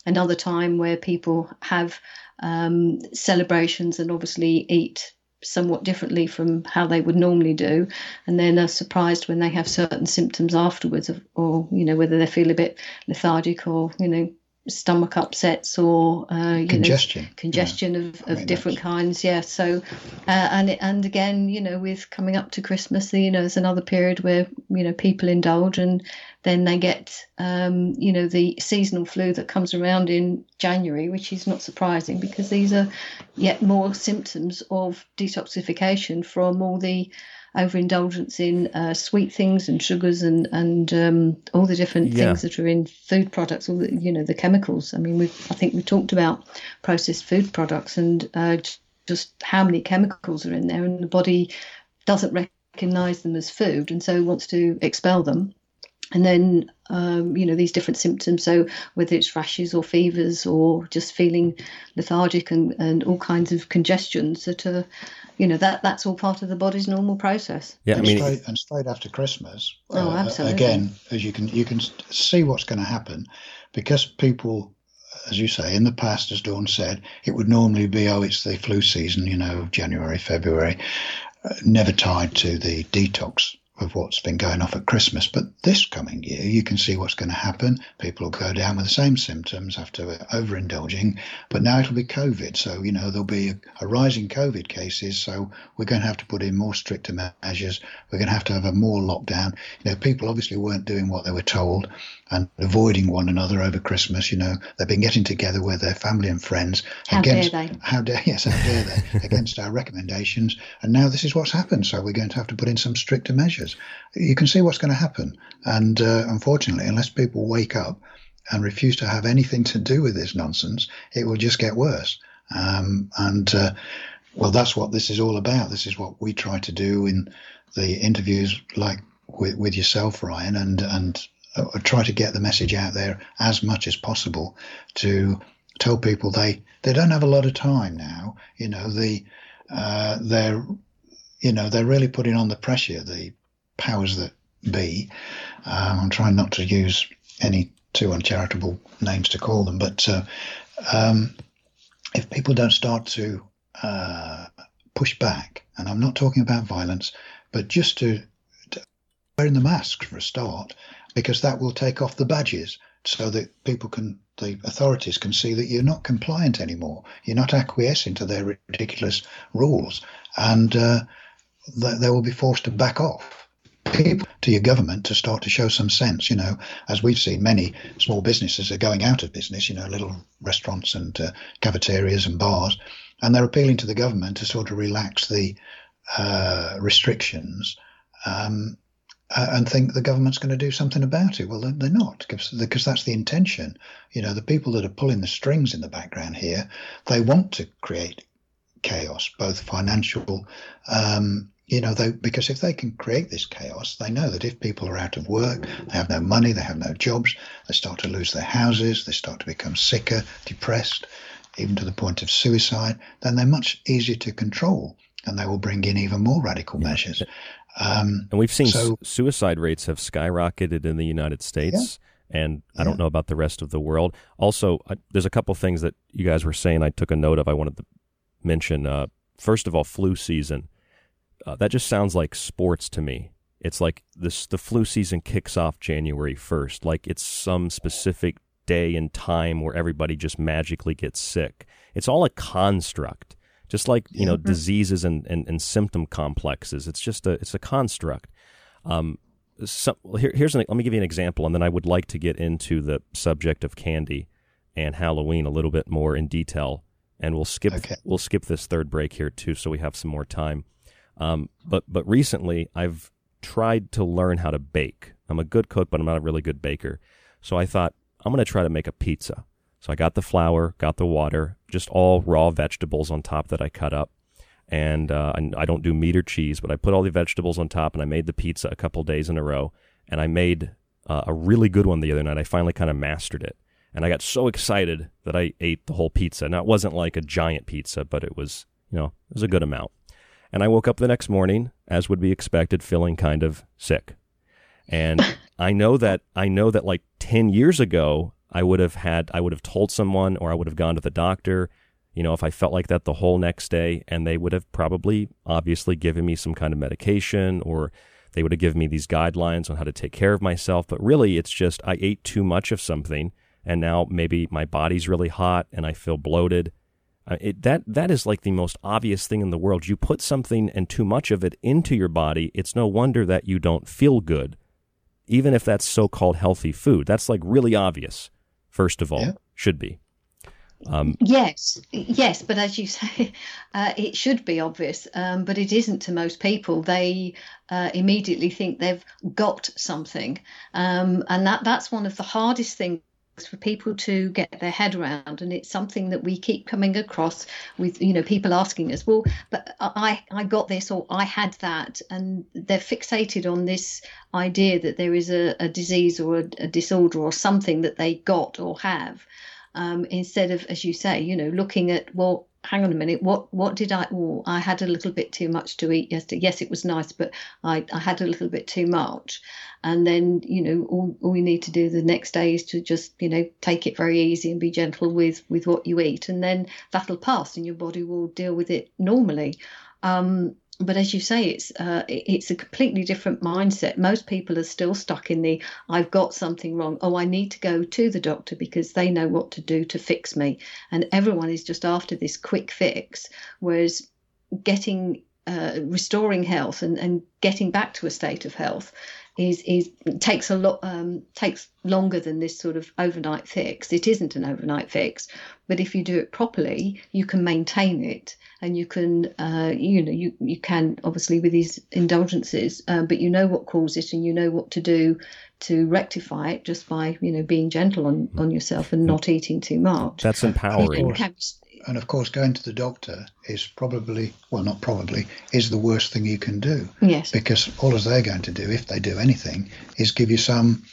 another time where people have um, celebrations and obviously eat somewhat differently from how they would normally do. And then are surprised when they have certain symptoms afterwards of, or you know whether they feel a bit lethargic or you know stomach upsets or uh, you Congestion. know congestion of, of mean, different kinds. Yeah. So uh, and and again, you know, with coming up to Christmas, you know, there's another period where you know people indulge and then they get um, you know the seasonal flu that comes around in January, which is not surprising because these are yet more symptoms of detoxification from all the overindulgence in uh, sweet things and sugars and and um, all the different Yeah. things that are in food products, all the you know the chemicals. I mean, we I think we talked about processed food products and uh, just how many chemicals are in there, and the body doesn't recognise them as food, and so wants to expel them. And then, um, you know, these different symptoms. So whether it's rashes or fevers or just feeling lethargic and, and all kinds of congestions that are, you know, that that's all part of the body's normal process. Yeah, I and mean, straight, and straight after Christmas, Oh, uh, absolutely. again, as you can you can see what's going to happen, because people, as you say, in the past, as Dawn said, it would normally be oh, it's the flu season, you know, January, February, uh, never tied to the detox of what's been going off at Christmas. But this coming year, you can see what's going to happen. People will go down with the same symptoms after overindulging, but now it'll be COVID. So, you know, there'll be a, a rise in COVID cases. So we're going to have to put in more stricter measures. We're going to have to have a more lockdown. You know, people obviously weren't doing what they were told and avoiding one another over Christmas. You know, they've been getting together with their family and friends. How dare against, they? How dare, yes, how dare they? against our recommendations. And now this is what's happened. So we're going to have to put in some stricter measures. You can see what's going to happen. And uh, unfortunately, unless people wake up and refuse to have anything to do with this nonsense, it will just get worse. Um, and uh, well, that's what this is all about. This is what we try to do in the interviews, like with, with yourself, Ryan, and and uh, try to get the message out there as much as possible to tell people they they don't have a lot of time now. You know, the uh, they're you know they're really putting on the pressure. The powers that be. Um, I'm trying not to use any too uncharitable names to call them, but uh, um, if people don't start to uh, push back, and I'm not talking about violence, but just to, to wearing the masks for a start, because that will take off the badges so that people can, the authorities can see that you're not compliant anymore. You're not acquiescing to their ridiculous rules, and uh, th- they will be forced to back off people to your government to start to show some sense. You know, as we've seen, many small businesses are going out of business. You know, little restaurants and uh, cafeterias and bars, and they're appealing to the government to sort of relax the uh, restrictions. Um, uh, and think the government's going to do something about it. Well, they're, they're not, because, because that's the intention. You know, the people that are pulling the strings in the background here, they want to create chaos, both financial, um, you know, they, because if they can create this chaos, they know that if people are out of work, they have no money, they have no jobs, they start to lose their houses, they start to become sicker, depressed, even to the point of suicide, then they're much easier to control and they will bring in even more radical measures. Um, and we've seen so- suicide rates have skyrocketed in the United States. And I don't know about the rest of the world. Also, I, there's a couple things that you guys were saying I took a note of. I wanted to mention. Uh, first of all, flu season. Uh, that just sounds like sports to me. It's like this the flu season kicks off January 1st, like it's some specific day and time where everybody just magically gets sick. It's all a construct. Just like, you know, diseases and, and, and symptom complexes. It's just a it's a construct. Um, so, here, here's an, let me give you an example, and then I would like to get into the subject of candy and Halloween a little bit more in detail, and we'll skip we'll skip this third break here too, so we have some more time. Um, but but recently, I've tried to learn how to bake. I'm a good cook, but I'm not a really good baker. So I thought I'm going to try to make a pizza. So I got the flour, got the water, just all raw vegetables on top that I cut up and uh, I don't do meat or cheese, but I put all the vegetables on top, and I made the pizza a couple days in a row, and I made uh, a really good one the other night. I finally kind of mastered it, and I got so excited that I ate the whole pizza. Now it wasn't like a giant pizza, but it was you know it was a good amount. And I woke up the next morning, as would be expected, feeling kind of sick. And I know that I know that like ten years ago, I would have had I would have told someone, or I would have gone to the doctor you know, if I felt like that the whole next day, and they would have probably obviously given me some kind of medication or they would have given me these guidelines on how to take care of myself. But really, it's just I ate too much of something and now maybe my body's really hot and I feel bloated. It, that that is like the most obvious thing in the world. You put something and too much of it into your body, it's no wonder that you don't feel good, even if that's so-called healthy food. That's like really obvious. First of all, yeah. should be. Um, yes, yes, but as you say, uh, it should be obvious, um, but it isn't to most people. They uh, immediately think they've got something, um, and that that's one of the hardest things for people to get their head around and it's something that we keep coming across with you know people asking us well but i i got this or i had that and they're fixated on this idea that there is a, a disease or a, a disorder or something that they got or have um, instead of as you say you know looking at well hang on a minute, what what did I? Oh, I had a little bit too much to eat yesterday. Yes, it was nice, but I, I had a little bit too much. And then you know, all, all we need to do the next day is to just you know take it very easy and be gentle with with what you eat, and then that'll pass, and your body will deal with it normally. Um, but as you say, it's uh, it's a completely different mindset. Most people are still stuck in the "I've got something wrong." Oh, I need to go to the doctor because they know what to do to fix me, and everyone is just after this quick fix. Whereas getting uh, restoring health and, and getting back to a state of health is is takes a lot um, takes longer than this sort of overnight fix. It isn't an overnight fix, but if you do it properly, you can maintain it, and you can uh, you know you you can obviously with these indulgences, uh, but you know what caused it, and you know what to do to rectify it just by you know being gentle on on yourself and not eating too much. That's empowering and of course, going to the doctor is probably, well, not probably, is the worst thing you can do. Yes. Because all they're going to do, if they do anything, is give you some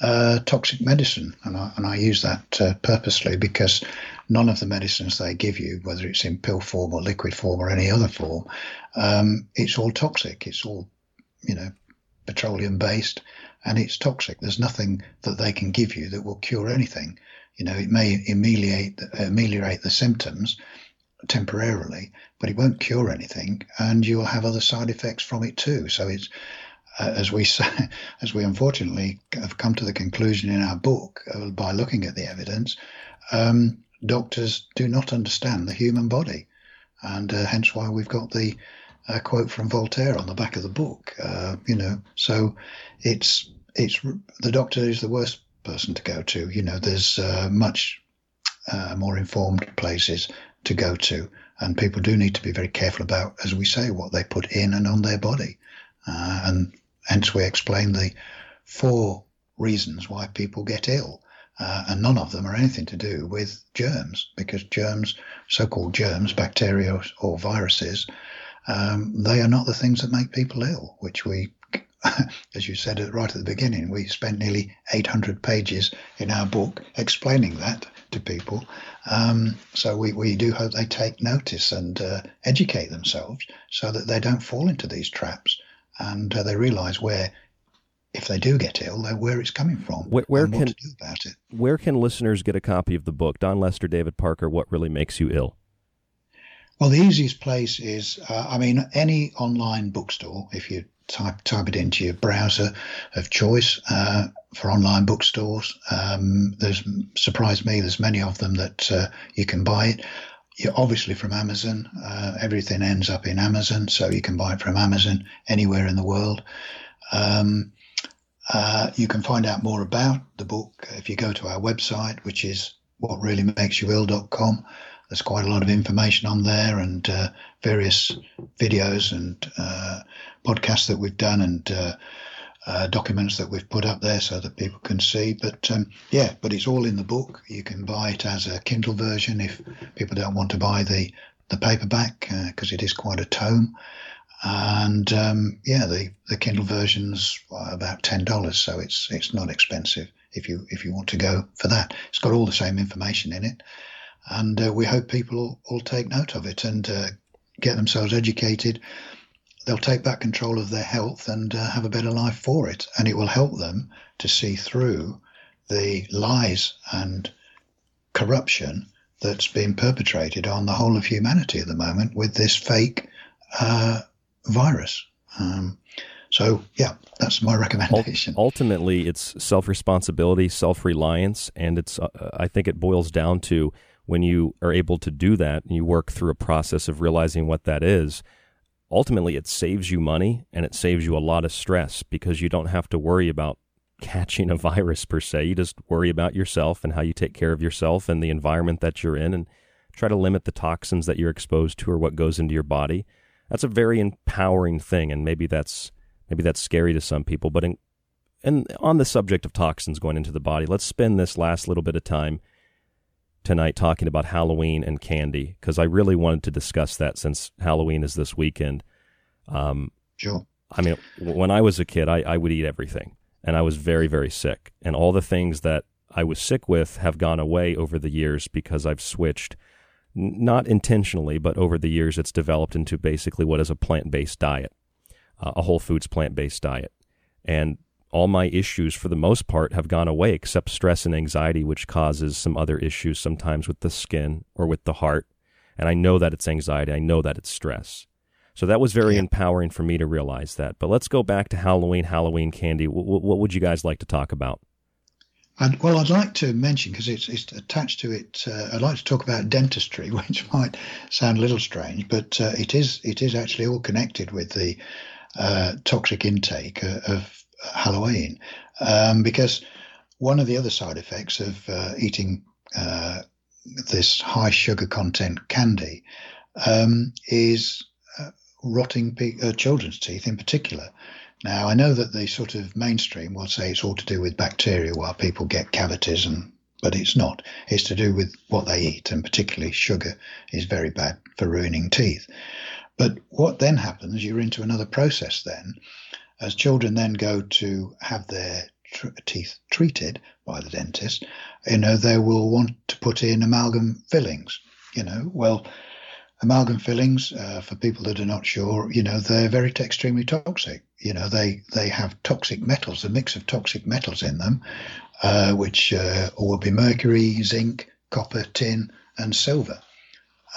uh, toxic medicine. And I, and I use that uh, purposely because none of the medicines they give you, whether it's in pill form or liquid form or any other form, um, it's all toxic. It's all, you know, petroleum based and it's toxic. There's nothing that they can give you that will cure anything. You know, it may ameliorate ameliorate the symptoms temporarily, but it won't cure anything, and you'll have other side effects from it too. So it's uh, as we say, as we unfortunately have come to the conclusion in our book uh, by looking at the evidence, um, doctors do not understand the human body, and uh, hence why we've got the uh, quote from Voltaire on the back of the book. Uh, you know, so it's it's the doctor is the worst person to go to. You know, there's uh, much uh, more informed places to go to, and people do need to be very careful about, as we say, what they put in and on their body. Uh, and hence, we explain the four reasons why people get ill. Uh, and none of them are anything to do with germs, because germs, so called germs, bacteria or viruses, um, they are not the things that make people ill, which we as you said right at the beginning, we spent nearly 800 pages in our book explaining that to people. Um, so we, we do hope they take notice and uh, educate themselves so that they don't fall into these traps and uh, they realize where, if they do get ill, where it's coming from. Where, where can Where can listeners get a copy of the book, Dawn Lester, David Parker? What really makes you ill? Well, the easiest place is, uh, I mean, any online bookstore. If you type type it into your browser of choice uh, for online bookstores. Um, there's surprised me. There's many of them that uh, you can buy it. You're obviously from Amazon. Uh, everything ends up in Amazon, so you can buy it from Amazon anywhere in the world. Um, uh, you can find out more about the book if you go to our website, which is whatreallymakesyouill.com. There's quite a lot of information on there and uh, various videos and uh, podcasts that we've done and uh, uh, documents that we've put up there so that people can see. But um, yeah, but it's all in the book. You can buy it as a Kindle version if people don't want to buy the the paperback because uh, it is quite a tome. And um, yeah, the, the Kindle version's about ten dollars, so it's it's not expensive if you if you want to go for that. It's got all the same information in it, and uh, we hope people will, take note of it and uh, get themselves educated they'll take back control of their health and uh, have a better life for it. And it will help them to see through the lies and corruption that's being perpetrated on the whole of humanity at the moment with this fake uh, virus. Um, So, yeah, that's my recommendation. Ultimately, it's self responsibility, self reliance, and it's, uh, I think it boils down to when you are able to do that and you work through a process of realizing what that is, ultimately it saves you money and it saves you a lot of stress because you don't have to worry about catching a virus per se. You just worry about yourself and how you take care of yourself and the environment that you're in and try to limit the toxins that you're exposed to or what goes into your body. That's a very empowering thing and maybe that's maybe that's scary to some people, but in, and on the subject of toxins going into the body, let's spend this last little bit of time tonight talking about Halloween and candy because I really wanted to discuss that since Halloween is this weekend. Um, sure. I mean, when I was a kid, I, I would eat everything and I was very, very sick. And all the things that I was sick with have gone away over the years because I've switched, not intentionally, but over the years, it's developed into basically what is a plant based diet, uh, a whole foods plant based diet. And all my issues for the most part have gone away except stress and anxiety which causes some other issues sometimes with the skin or with the heart. And i know that it's anxiety. I know that it's stress. So that was very yeah. empowering for me to realize that. But let's go back to halloween halloween candy. W- what would you guys like to talk about? And, well, I'd like to mention because it's, it's, attached to it. Uh, I'd like to talk about dentistry, which might sound a little strange, but uh, it is it is actually all connected with the uh, toxic intake uh, of Halloween, um, because one of the other side effects of uh, eating uh, this high sugar content candy um, is uh, rotting pe- uh, children's teeth in particular. Now, I know that the sort of mainstream will say it's all to do with bacteria while people get cavities and but it's not. It's to do with what they eat, and particularly sugar is very bad for ruining teeth. But what then happens, you're into another process then, as children then go to have their tr- teeth treated by the dentist, you know, they will want to put in amalgam fillings. You know, well, amalgam fillings, uh, for people that are not sure, you know, they're very extremely toxic. You know, they they have toxic metals, a mix of toxic metals in them, uh, which uh, will be mercury, zinc, copper, tin, and silver.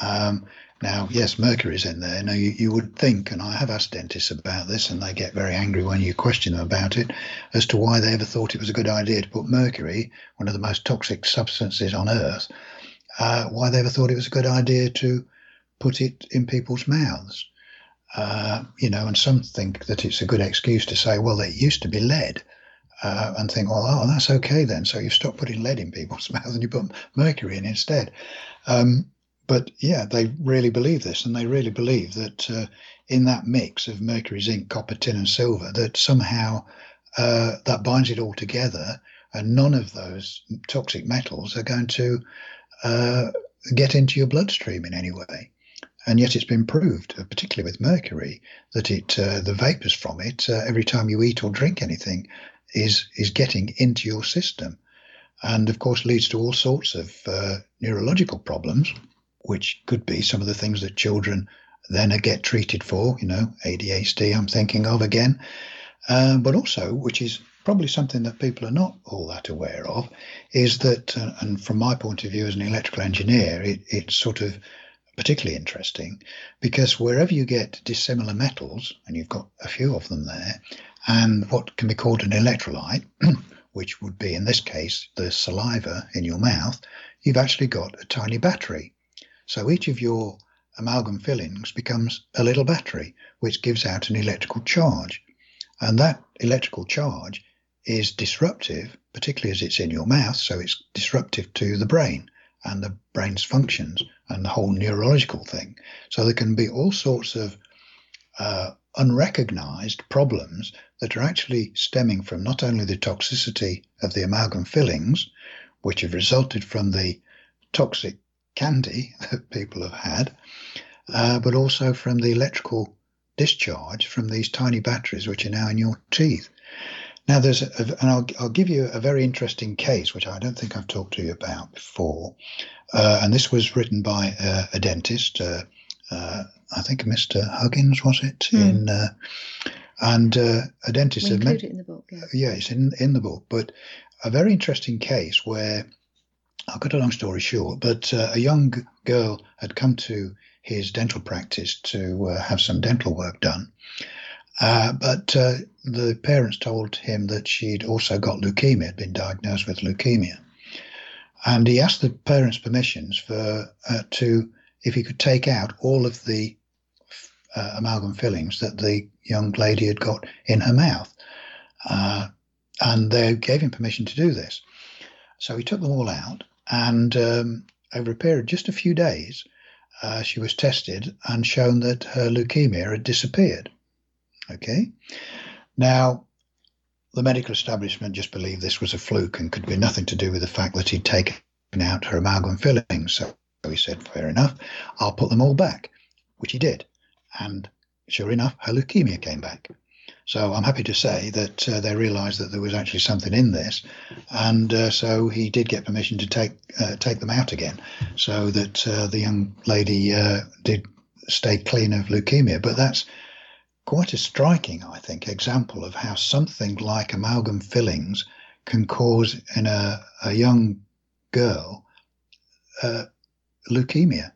Um, now, yes, mercury is in there. Now, you, you would think, and I have asked dentists about this, and they get very angry when you question them about it, as to why they ever thought it was a good idea to put mercury, one of the most toxic substances on earth, uh, why they ever thought it was a good idea to put it in people's mouths. Uh, you know, and some think that it's a good excuse to say, well, it used to be lead. Uh, and think, well, oh, that's okay then. So you stop putting lead in people's mouths and you put mercury in instead. Um, but yeah, they really believe this, and they really believe that uh, in that mix of mercury, zinc, copper, tin, and silver, that somehow uh, that binds it all together, and none of those toxic metals are going to uh, get into your bloodstream in any way. And yet, it's been proved, uh, particularly with mercury, that it uh, the vapors from it uh, every time you eat or drink anything is is getting into your system, and of course leads to all sorts of neurological problems which could be some of the things that children then get treated for, you know, ADHD, I'm thinking of again, uh, but also, which is probably something that people are not all that aware of, is that, uh, and from my point of view as an electrical engineer, it, it's sort of particularly interesting because wherever you get dissimilar metals, and you've got a few of them there, and what can be called an electrolyte, which would be in this case the saliva in your mouth, you've actually got a tiny battery so each of your amalgam fillings becomes a little battery, which gives out an electrical charge. And that electrical charge is disruptive, particularly as it's in your mouth, so it's disruptive to the brain and the brain's functions and the whole neurological thing. So there can be all sorts of uh, unrecognized problems that are actually stemming from not only the toxicity of the amalgam fillings, which have resulted from the toxic candy that people have had, uh, but also from the electrical discharge from these tiny batteries which are now in your teeth. Now, there's a, and I'll, I'll give you a very interesting case which I don't think I've talked to you about before, uh, and this was written by uh, a dentist. Uh, uh, I think Mr. Huggins was it mm. in, uh, and a dentist. We include it in the book. Yeah. yeah, it's in in the book, but a very interesting case where I'll cut a long story short, but uh, a young girl had come to his dental practice to uh, have some dental work done. Uh, but uh, the parents told him that she'd also got leukemia, had been diagnosed with leukemia. And he asked the parents' permissions for uh, to if he could take out all of the uh, amalgam fillings that the young lady had got in her mouth. And they gave him permission to do this. So he took them all out, and um, over a period of just a few days, uh, she was tested and shown that her leukemia had disappeared. Okay. Now, the medical establishment just believed this was a fluke and could be nothing to do with the fact that he'd taken out her amalgam fillings. So he said, fair enough, I'll put them all back, which he did. And sure enough, her leukemia came back. So I'm happy to say that uh, they realised that there was actually something in this, and uh, so he did get permission to take uh, take them out again, so that uh, the young lady uh, did stay clean of leukemia. But that's quite a striking, I think, example of how something like amalgam fillings can cause in a, a young girl uh, leukemia,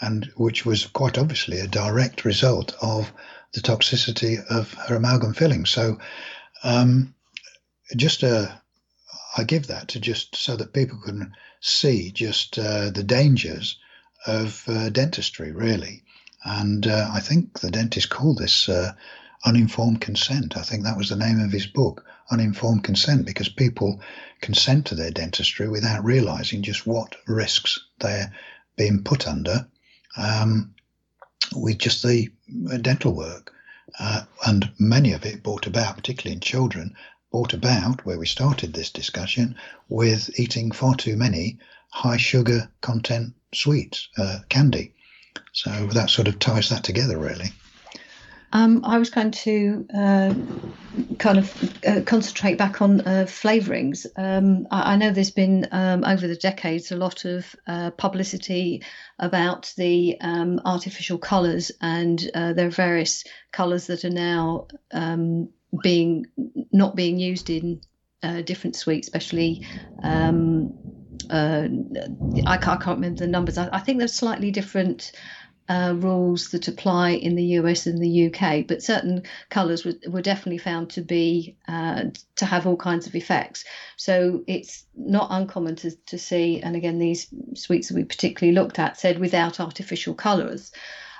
and which was quite obviously a direct result of the toxicity of her amalgam filling. So, um, just uh, I give that to just so that people can see just uh, the dangers of uh, dentistry, really. And uh, I think the dentist called this uh, uninformed consent. I think that was the name of his book, Uninformed Consent, because people consent to their dentistry without realizing just what risks they're being put under. Um, with just the dental work. Uh, and many of it brought about, particularly in children, brought about where we started this discussion with eating far too many high sugar content sweets, uh, candy. So that sort of ties that together, really. Um, I was going to uh, kind of uh, concentrate back on uh, flavourings. Um, I, I, know there's been um, over the decades a lot of uh, publicity about the um, artificial colours, and uh, there are various colours that are now um, being not being used in uh, different sweets, especially. Um, I can't, I, can't, remember the numbers. I, I think there's slightly different uh, rules that apply in the US and the UK, but certain colours were, were definitely found to be uh, to have all kinds of effects. So it's not uncommon to, to see, and again, these sweets that we particularly looked at said without artificial colours.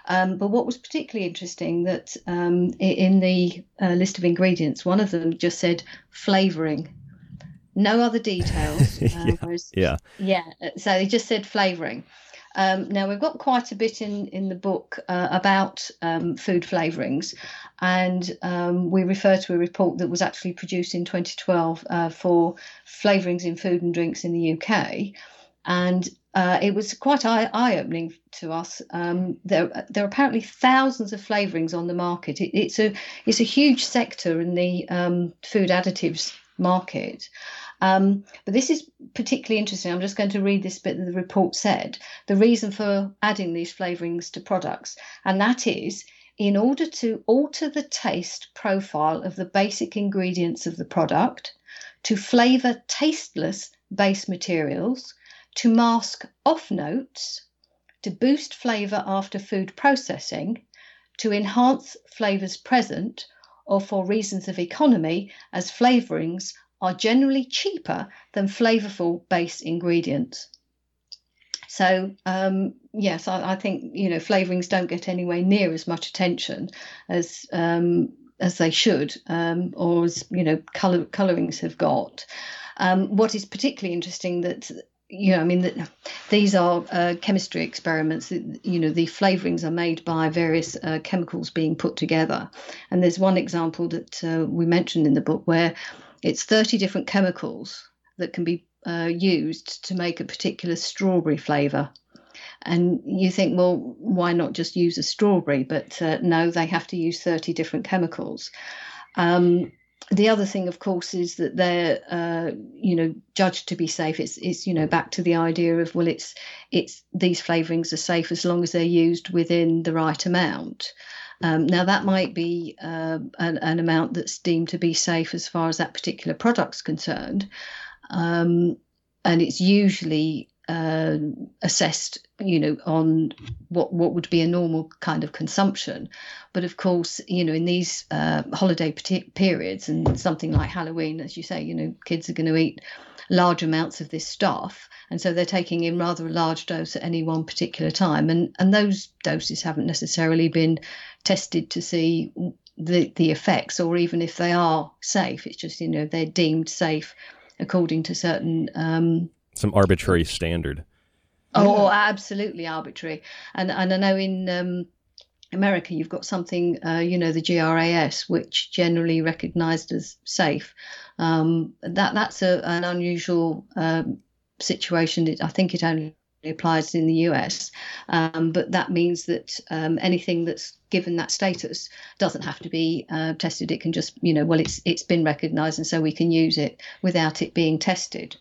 Um, but what was particularly interesting that um, in the uh, list of ingredients, one of them just said flavouring. No other details. yeah, uh, whereas, yeah. Yeah. So they just said flavouring. Um, now we've got quite a bit in in the book uh, about um, food flavourings, and um, we refer to a report that was actually produced in 2012 uh, for flavourings in food and drinks in the UK, and uh, it was quite eye opening to us. Um, there, there are apparently thousands of flavourings on the market. It, it's a it's a huge sector in the um, food additives market. Um, but this is particularly interesting. I'm just going to read this bit that the report said the reason for adding these flavourings to products, and that is in order to alter the taste profile of the basic ingredients of the product, to flavour tasteless base materials, to mask off notes, to boost flavour after food processing, to enhance flavours present, or for reasons of economy, as flavourings are generally cheaper than flavorful base ingredients. So um, yes, I, I, think you know flavorings don't get anywhere near as much attention as um, as they should, um, or as you know color, colorings have got. Um, what is particularly interesting that you know, I mean, the, these are uh, chemistry experiments. You know, the flavorings are made by various uh, chemicals being put together. And there's one example that uh, we mentioned in the book where it's 30 different chemicals that can be uh, used to make a particular strawberry flavor. And you think, well, why not just use a strawberry? But uh, no, they have to use 30 different chemicals. Um, the other thing, of course, is that they're, uh, you know, judged to be safe. It's, it's, you know, back to the idea of well, it's, it's these flavourings are safe as long as they're used within the right amount. Um, now, that might be uh, an, an, amount that's deemed to be safe as far as that particular product's concerned. Um, and it's usually uh, assessed, you know, on what what would be a normal kind of consumption. But of course, you know, in these uh, holiday periods and something like Halloween, as you say, you know, kids are going to eat large amounts of this stuff, and so they're taking in rather a large dose at any one particular time, and and those doses haven't necessarily been tested to see the the effects, or even if they are safe. It's just you know they're deemed safe according to certain um, some arbitrary standard. Oh, absolutely arbitrary. And and I know in um, America you've got something, uh, you know, the GRAS, which generally recognised as safe. Um, that that's a, an unusual um, situation. I think it only applies in the US, um, but that means that um, anything that's given that status doesn't have to be uh, tested. It can just, you know, well, it's it's been recognised, and so we can use it without it being tested.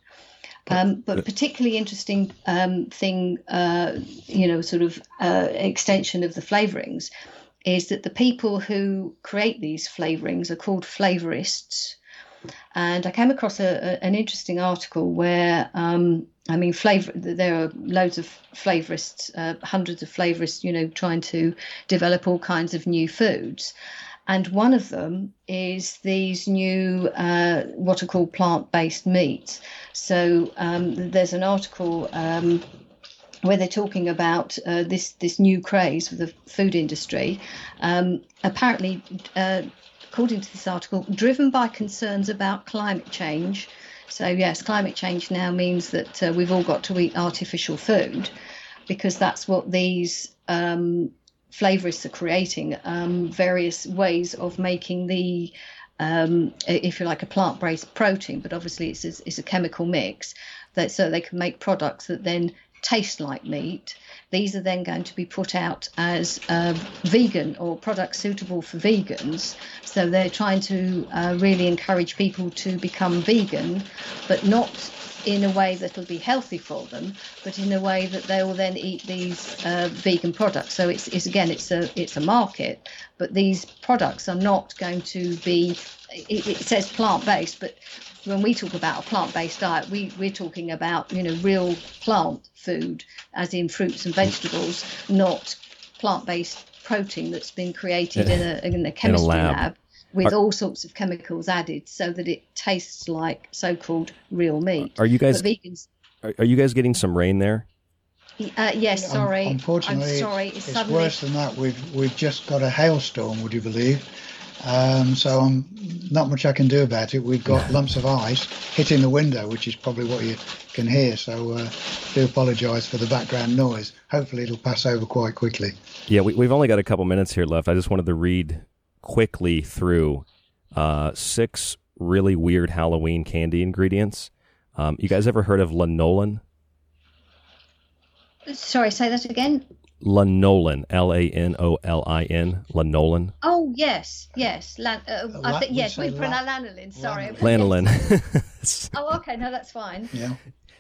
Um, but particularly interesting um, thing, uh, you know, sort of uh, extension of the flavorings, is that the people who create these flavorings are called flavorists. And I came across a, a, an interesting article where, um, I mean, flavor. There are loads of flavorists, uh, hundreds of flavorists, you know, trying to develop all kinds of new foods and one of them is these new uh, what are called plant-based meats. So um, there's an article um, where they're talking about uh, this this new craze for the food industry. Um, apparently, uh, according to this article, driven by concerns about climate change. So yes, climate change now means that uh, we've all got to eat artificial food because that's what these um, flavorists are creating um, various ways of making the um, if you like a plant-based protein but obviously it's, it's a chemical mix that so they can make products that then taste like meat. These are then going to be put out as uh, vegan or products suitable for vegans. So they're trying to uh, really encourage people to become vegan but not in a way that'll be healthy for them, but in a way that they will then eat these uh, vegan products. So it's, it's again, it's a it's a market, but these products are not going to be. It, it says plant based, but when we talk about a plant-based diet, we, we're talking about you know real plant food, as in fruits and vegetables, not plant-based protein that's been created in a in a chemistry in a lab. lab with Are- all sorts of chemicals added so that it tastes like so-called real meat. Are you guys? But vegans? Are, are you guys getting some rain there? Uh, yes, sorry. Unfortunately, I'm sorry. it's, It's it's suddenly worse than that. We've we've just got a hailstorm. Would you believe? Um, so I'm not much I can do about it. We've got lumps of ice hitting the window, which is probably what you can hear. So uh, do apologise for the background noise. Hopefully, it'll pass over quite quickly. Yeah, we, we've only got a couple minutes here left. I just wanted to read quickly through uh, six really weird Halloween candy ingredients. Um, you guys ever heard of lanolin? Sorry, say that again. Lanolin, L A N O L I N, lanolin. Oh yes, yes. Lan- uh, I la- think yes. We pronounce la- lanolin. Sorry. Lanolin. Oh, okay. No, that's fine. Yeah.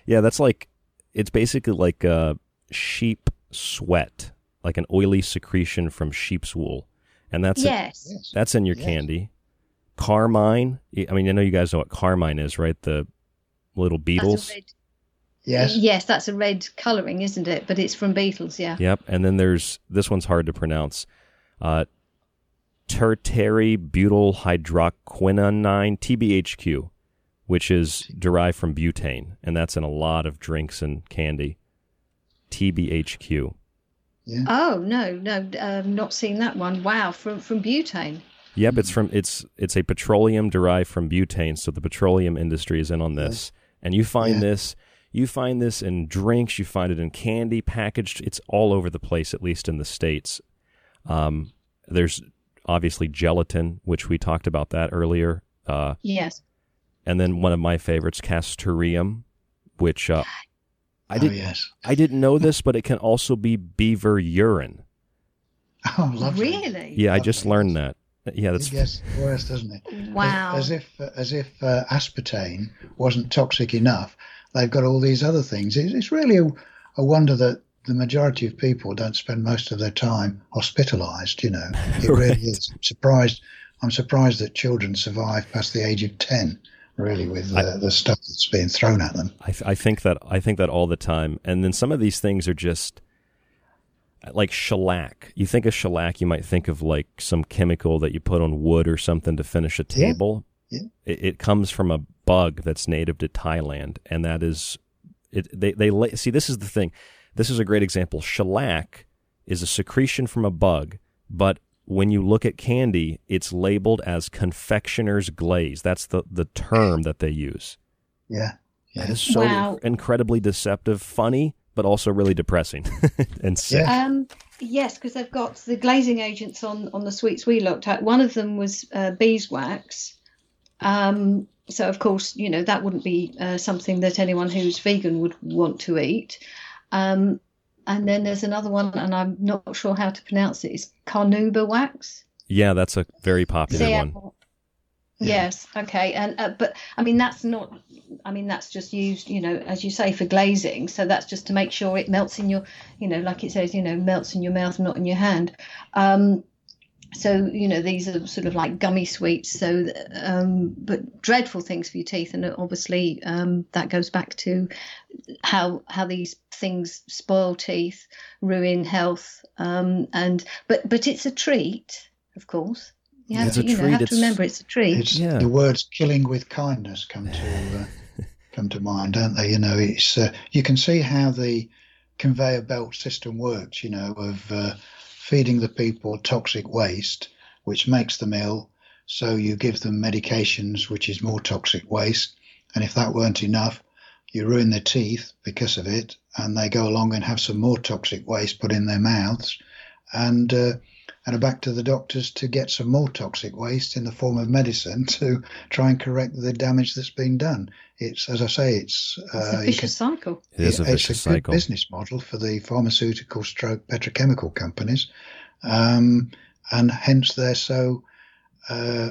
yeah, that's like it's basically like uh, sheep sweat, like an oily secretion from sheep's wool, and that's Yes. that's in your candy. Carmine. I mean, I know you guys know what carmine is, right? The little beetles. That's a red, Yes. Yes, that's a red colouring, isn't it? But it's from beetles. Yeah. Yep. And then there's this one's hard to pronounce. Uh, tertiary butyl hydroquinonine TBHQ, which is derived from butane, and that's in a lot of drinks and candy. TBHQ. Oh no, no, um, not seen that one. Wow, from from butane. Yep, it's from it's it's a petroleum derived from butane, so the petroleum industry is in on this. And you find Yeah. this you find this in drinks, you find it in candy packaged. It's all over the place, at least in the states. Um, there's obviously gelatin, which we talked about that earlier. Uh, Yes. and then one of my favorites, castoreum, which uh, I Oh, did yes. I didn't know this, but it can also be beaver urine. Oh, lovely. Really? Yeah, I just learned that. Yeah, that's It gets worse, doesn't it? Wow. As, as if as if uh, aspartame wasn't toxic enough, they've got all these other things. It's, it's really a, a wonder that the majority of people don't spend most of their time hospitalised. You know, it Right. really is. I'm surprised. I'm surprised that children survive past the age of ten, really, with the, the stuff that's being thrown at them. I, th- I think that I think that all the time, and then some of these things are just like shellac. You think of shellac, you might think of like some chemical that you put on wood or something to finish a Yeah. table. Yeah. It, it comes from a bug that's native to Thailand, and that is it. They they la- see this is the thing. This is a great example. Shellac is a secretion from a bug, but when you look at candy, it's labeled as confectioner's glaze. That's the the term that they use. Yeah. That is so Wow. incredibly deceptive, funny, but also really depressing and sick. Um, yes, because they've got the glazing agents on on the sweets we looked at. One of them was uh, beeswax. Um, so of course, you know that wouldn't be uh, something that anyone who's vegan would want to eat. Um, and then there's another one, and I'm not sure how to pronounce it. It's carnauba wax. Yeah, that's a very popular one. Yes. Okay. And uh, but I mean that's not. I mean that's just used, you know, as you say, for glazing. So that's just to make sure it melts in your, you know, like it says, you know, melts in your mouth, not in your hand. Um, so you know these are sort of like gummy sweets. So, um, but dreadful things for your teeth, and obviously um, that goes back to how how these things spoil teeth, ruin health, um, and but but it's a treat, of course. You have It's to, you know, have to remember it's a treat. It's the words "killing with kindness" come to uh, come to mind, don't they? You know, it's uh, you can see how the conveyor belt system works. You know, of uh, feeding the people toxic waste, which makes them ill. So you give them medications, which is more toxic waste, and if that weren't enough, you ruin their teeth because of it, and they go along and have some more toxic waste put in their mouths, and uh, and are back to the doctors to get some more toxic waste in the form of medicine to try and correct the damage that's been done. It's as I say, it's, It's uh, a vicious can- cycle. It is a it's vicious a good cycle. business model for the pharmaceutical stroke petrochemical companies, um, and hence they're so uh,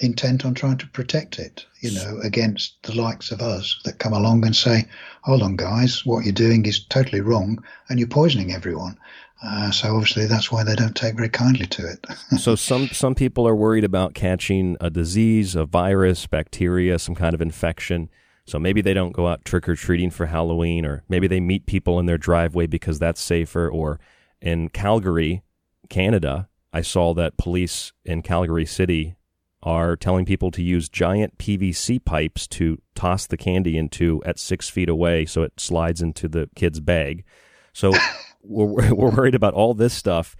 intent on trying to protect it, you know, against the likes of us that come along and say, "Hold on, guys, what you're doing is totally wrong, and you're poisoning everyone." Uh, so obviously that's why they don't take very kindly to it. so some some people are worried about catching a disease, a virus, bacteria, some kind of infection. So maybe they don't go out trick or treating for Halloween, or maybe they meet people in their driveway because that's safer. Or in Calgary, Canada, I saw that police in Calgary City are telling people to use giant PVC pipes to toss the candy into at six feet away so it slides into the kid's bag. So we're, we're worried about all this stuff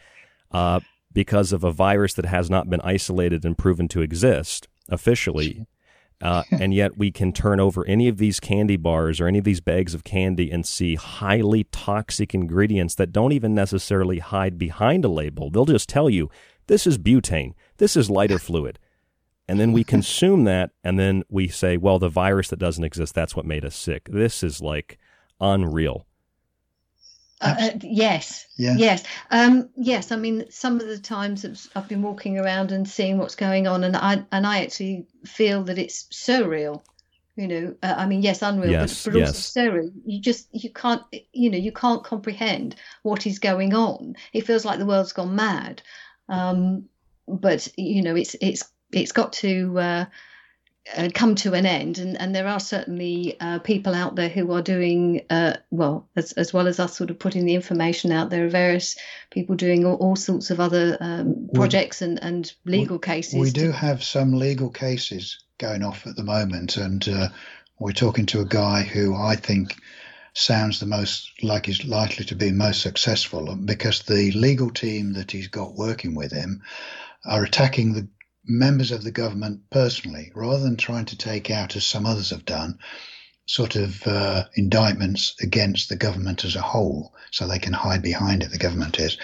uh, because of a virus that has not been isolated and proven to exist officially. Uh, and yet we can turn over any of these candy bars or any of these bags of candy and see highly toxic ingredients that don't even necessarily hide behind a label. They'll just tell you this is butane, this is lighter fluid. And then we consume that, and then we say, well, the virus that doesn't exist, that's what made us sick. This is like unreal. Uh, uh, yes. Yeah. Yes. Um, yes. I mean, some of the times I've- I've been walking around and seeing what's going on, and I and I actually feel that it's surreal. You know, uh, I mean, yes, unreal, Yes, but, but yes. also surreal. You just you can't, you know, you can't comprehend what is going on. It feels like the world's gone mad. Um, but you know, it's it's it's got to. Uh, uh, come to an end, and, and there are certainly uh, people out there who are doing uh, well, as, as well as us sort of putting the information out. There are various people doing all, all sorts of other um, We- projects and, and legal cases. We to- do have some legal cases going off at the moment, and uh, we're talking to a guy who I think sounds the most like he's likely to be most successful because the legal team that he's got working with him are attacking the members of the government personally rather than trying to take out, as some others have done, sort of uh, indictments against the government as a whole so they can hide behind it, the government is.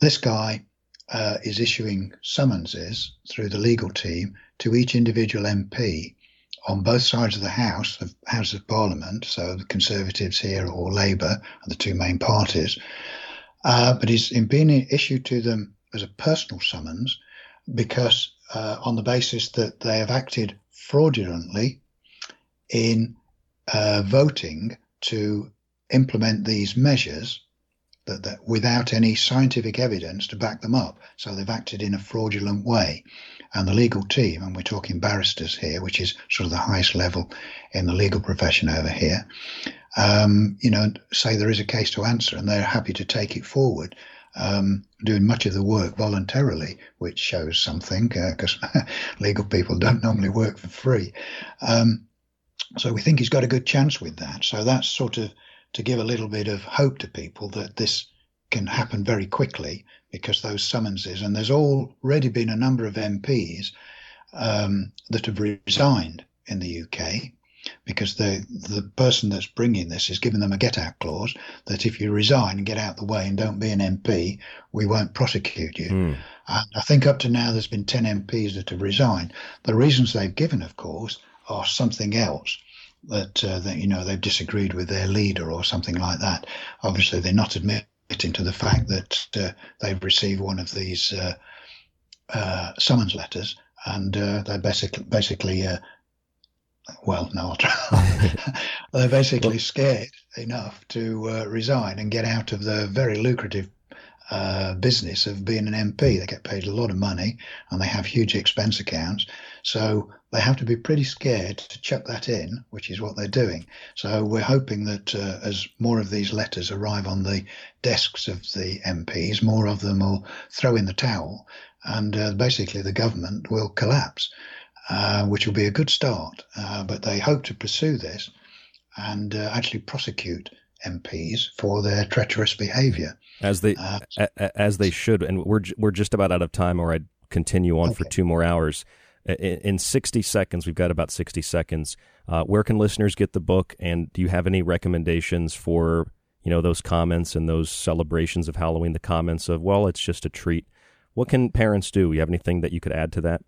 This guy uh, is issuing summonses through the legal team to each individual MP on both sides of the House of House of Parliament, so the Conservatives here or Labour are the two main parties. Uh, but he's been issued to them as a personal summons because uh, on the basis that they have acted fraudulently in uh, voting to implement these measures that, that without any scientific evidence to back them up. So they've acted in a fraudulent way. And the legal team, and we're talking barristers here, which is sort of the highest level in the legal profession over here, um, you know, say there is a case to answer and they're happy to take it forward. Um, doing much of the work voluntarily, which shows something because uh, legal people don't normally work for free. Um, so we think he's got a good chance with that. So that's sort of to give a little bit of hope to people that this can happen very quickly because those summonses, and there's already been a number of MPs um, that have resigned in the UK because the the person that's bringing this is giving them a get out clause that if you resign and get out the way and don't be an MP, we won't prosecute you. Mm. And I think up to now there's been 10 MPs that have resigned. The reasons they've given, of course, are something else. That, uh, that you know they've disagreed with their leader or something like that. Obviously, they're not admitting to the fact that uh, they've received one of these uh, uh summons letters, and uh, they're basically basically uh, well, no, they're basically scared enough to uh, resign and get out of the very lucrative uh, business of being an MP. They get paid a lot of money and they have huge expense accounts. So they have to be pretty scared to chuck that in, which is what they're doing. So we're hoping that uh, as more of these letters arrive on the desks of the MPs, more of them will throw in the towel and uh, basically the government will collapse. Uh, which will be a good start. Uh, but they hope to pursue this and uh, actually prosecute MPs for their treacherous behaviour. As they uh, a, as they should, and we're we're just about out of time, or I'd continue on okay. for two more hours. In, in, 60 seconds, we've got about 60 seconds. Uh, where can listeners get the book? And do you have any recommendations for you know those comments and those celebrations of Halloween? The comments of well, it's just a treat. What can parents do? You have anything that you could add to that?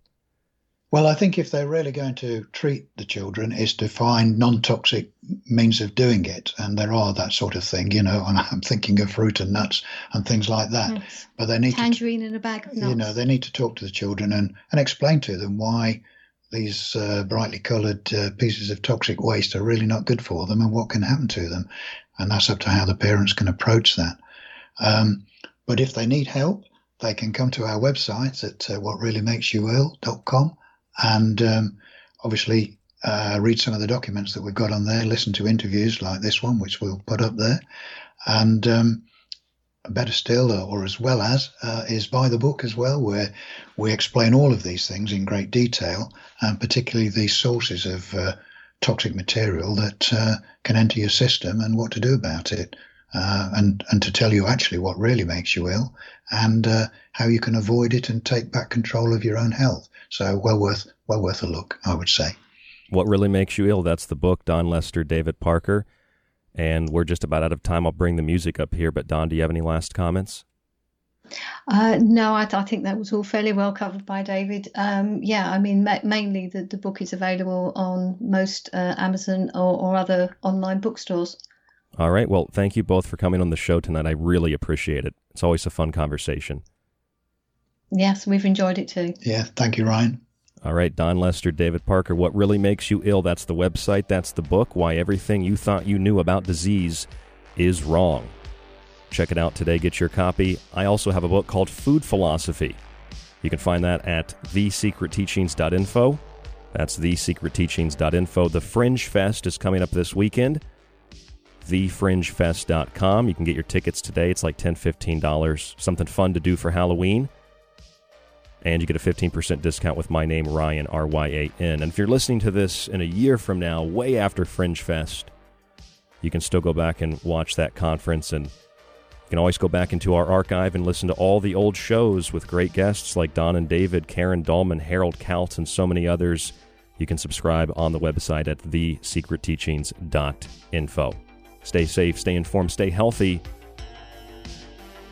Well, I think if they're really going to treat the children, is to find non-toxic means of doing it, and there are that sort of thing, you know. And I'm thinking of fruit and nuts and things like that. Yes. But they need tangerine to, in a bag of nuts. You know, they need to talk to the children and and explain to them why these uh, brightly coloured uh, pieces of toxic waste are really not good for them and what can happen to them. And that's up to how the parents can approach that. Um, but if they need help, they can come to our website at uh, whatreallymakesyouill.com and um, obviously uh, read some of the documents that we've got on there, listen to interviews like this one, which we'll put up there, and um, better still, or, or as well as, uh, is buy the book as well, where we explain all of these things in great detail, and particularly the sources of uh, toxic material that uh, can enter your system and what to do about it. Uh, and and to tell you actually what really makes you ill and uh, how you can avoid it and take back control of your own health. So well worth well worth a look, I would say. What really makes you ill? That's the book, Dawn Lester, David Parker, and we're just about out of time. I'll bring the music up here, but Dawn, do you have any last comments? Uh, no, I, I, think that was all fairly well covered by David. Um, yeah, I mean, ma- mainly the, the book is available on most uh, Amazon or, or other online bookstores. All right. Well, thank you both for coming on the show tonight. I really appreciate it. It's always a fun conversation. Yes, we've enjoyed it too. Yeah, thank you, Ryan. All right, Dawn Lester, David Parker, What Really Makes You Ill? That's the website, that's the book, Why Everything You Thought You Knew About Disease is Wrong. Check it out today, get your copy. I also have a book called Food Philosophy. You can find that at thesecretteachings.info. That's thesecretteachings.info. The Fringe Fest is coming up this weekend. Thefringefest.com. You can get your tickets today. It's like $10, $15. Something fun to do for Halloween and you get a 15% discount with my name, Ryan, R Y A N. And if you're listening to this in a year from now, way after Fringe Fest, you can still go back and watch that conference. And you can always go back into our archive and listen to all the old shows with great guests like Dawn and David, Karen Dahlman, Harald Kautz, and so many others. You can subscribe on the website at thesecretteachings.info. Stay safe, stay informed, stay healthy,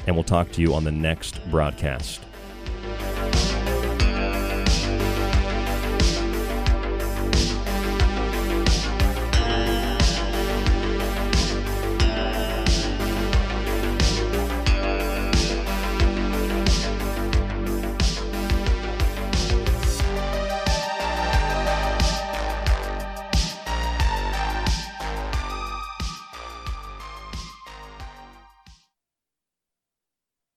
and we'll talk to you on the next broadcast.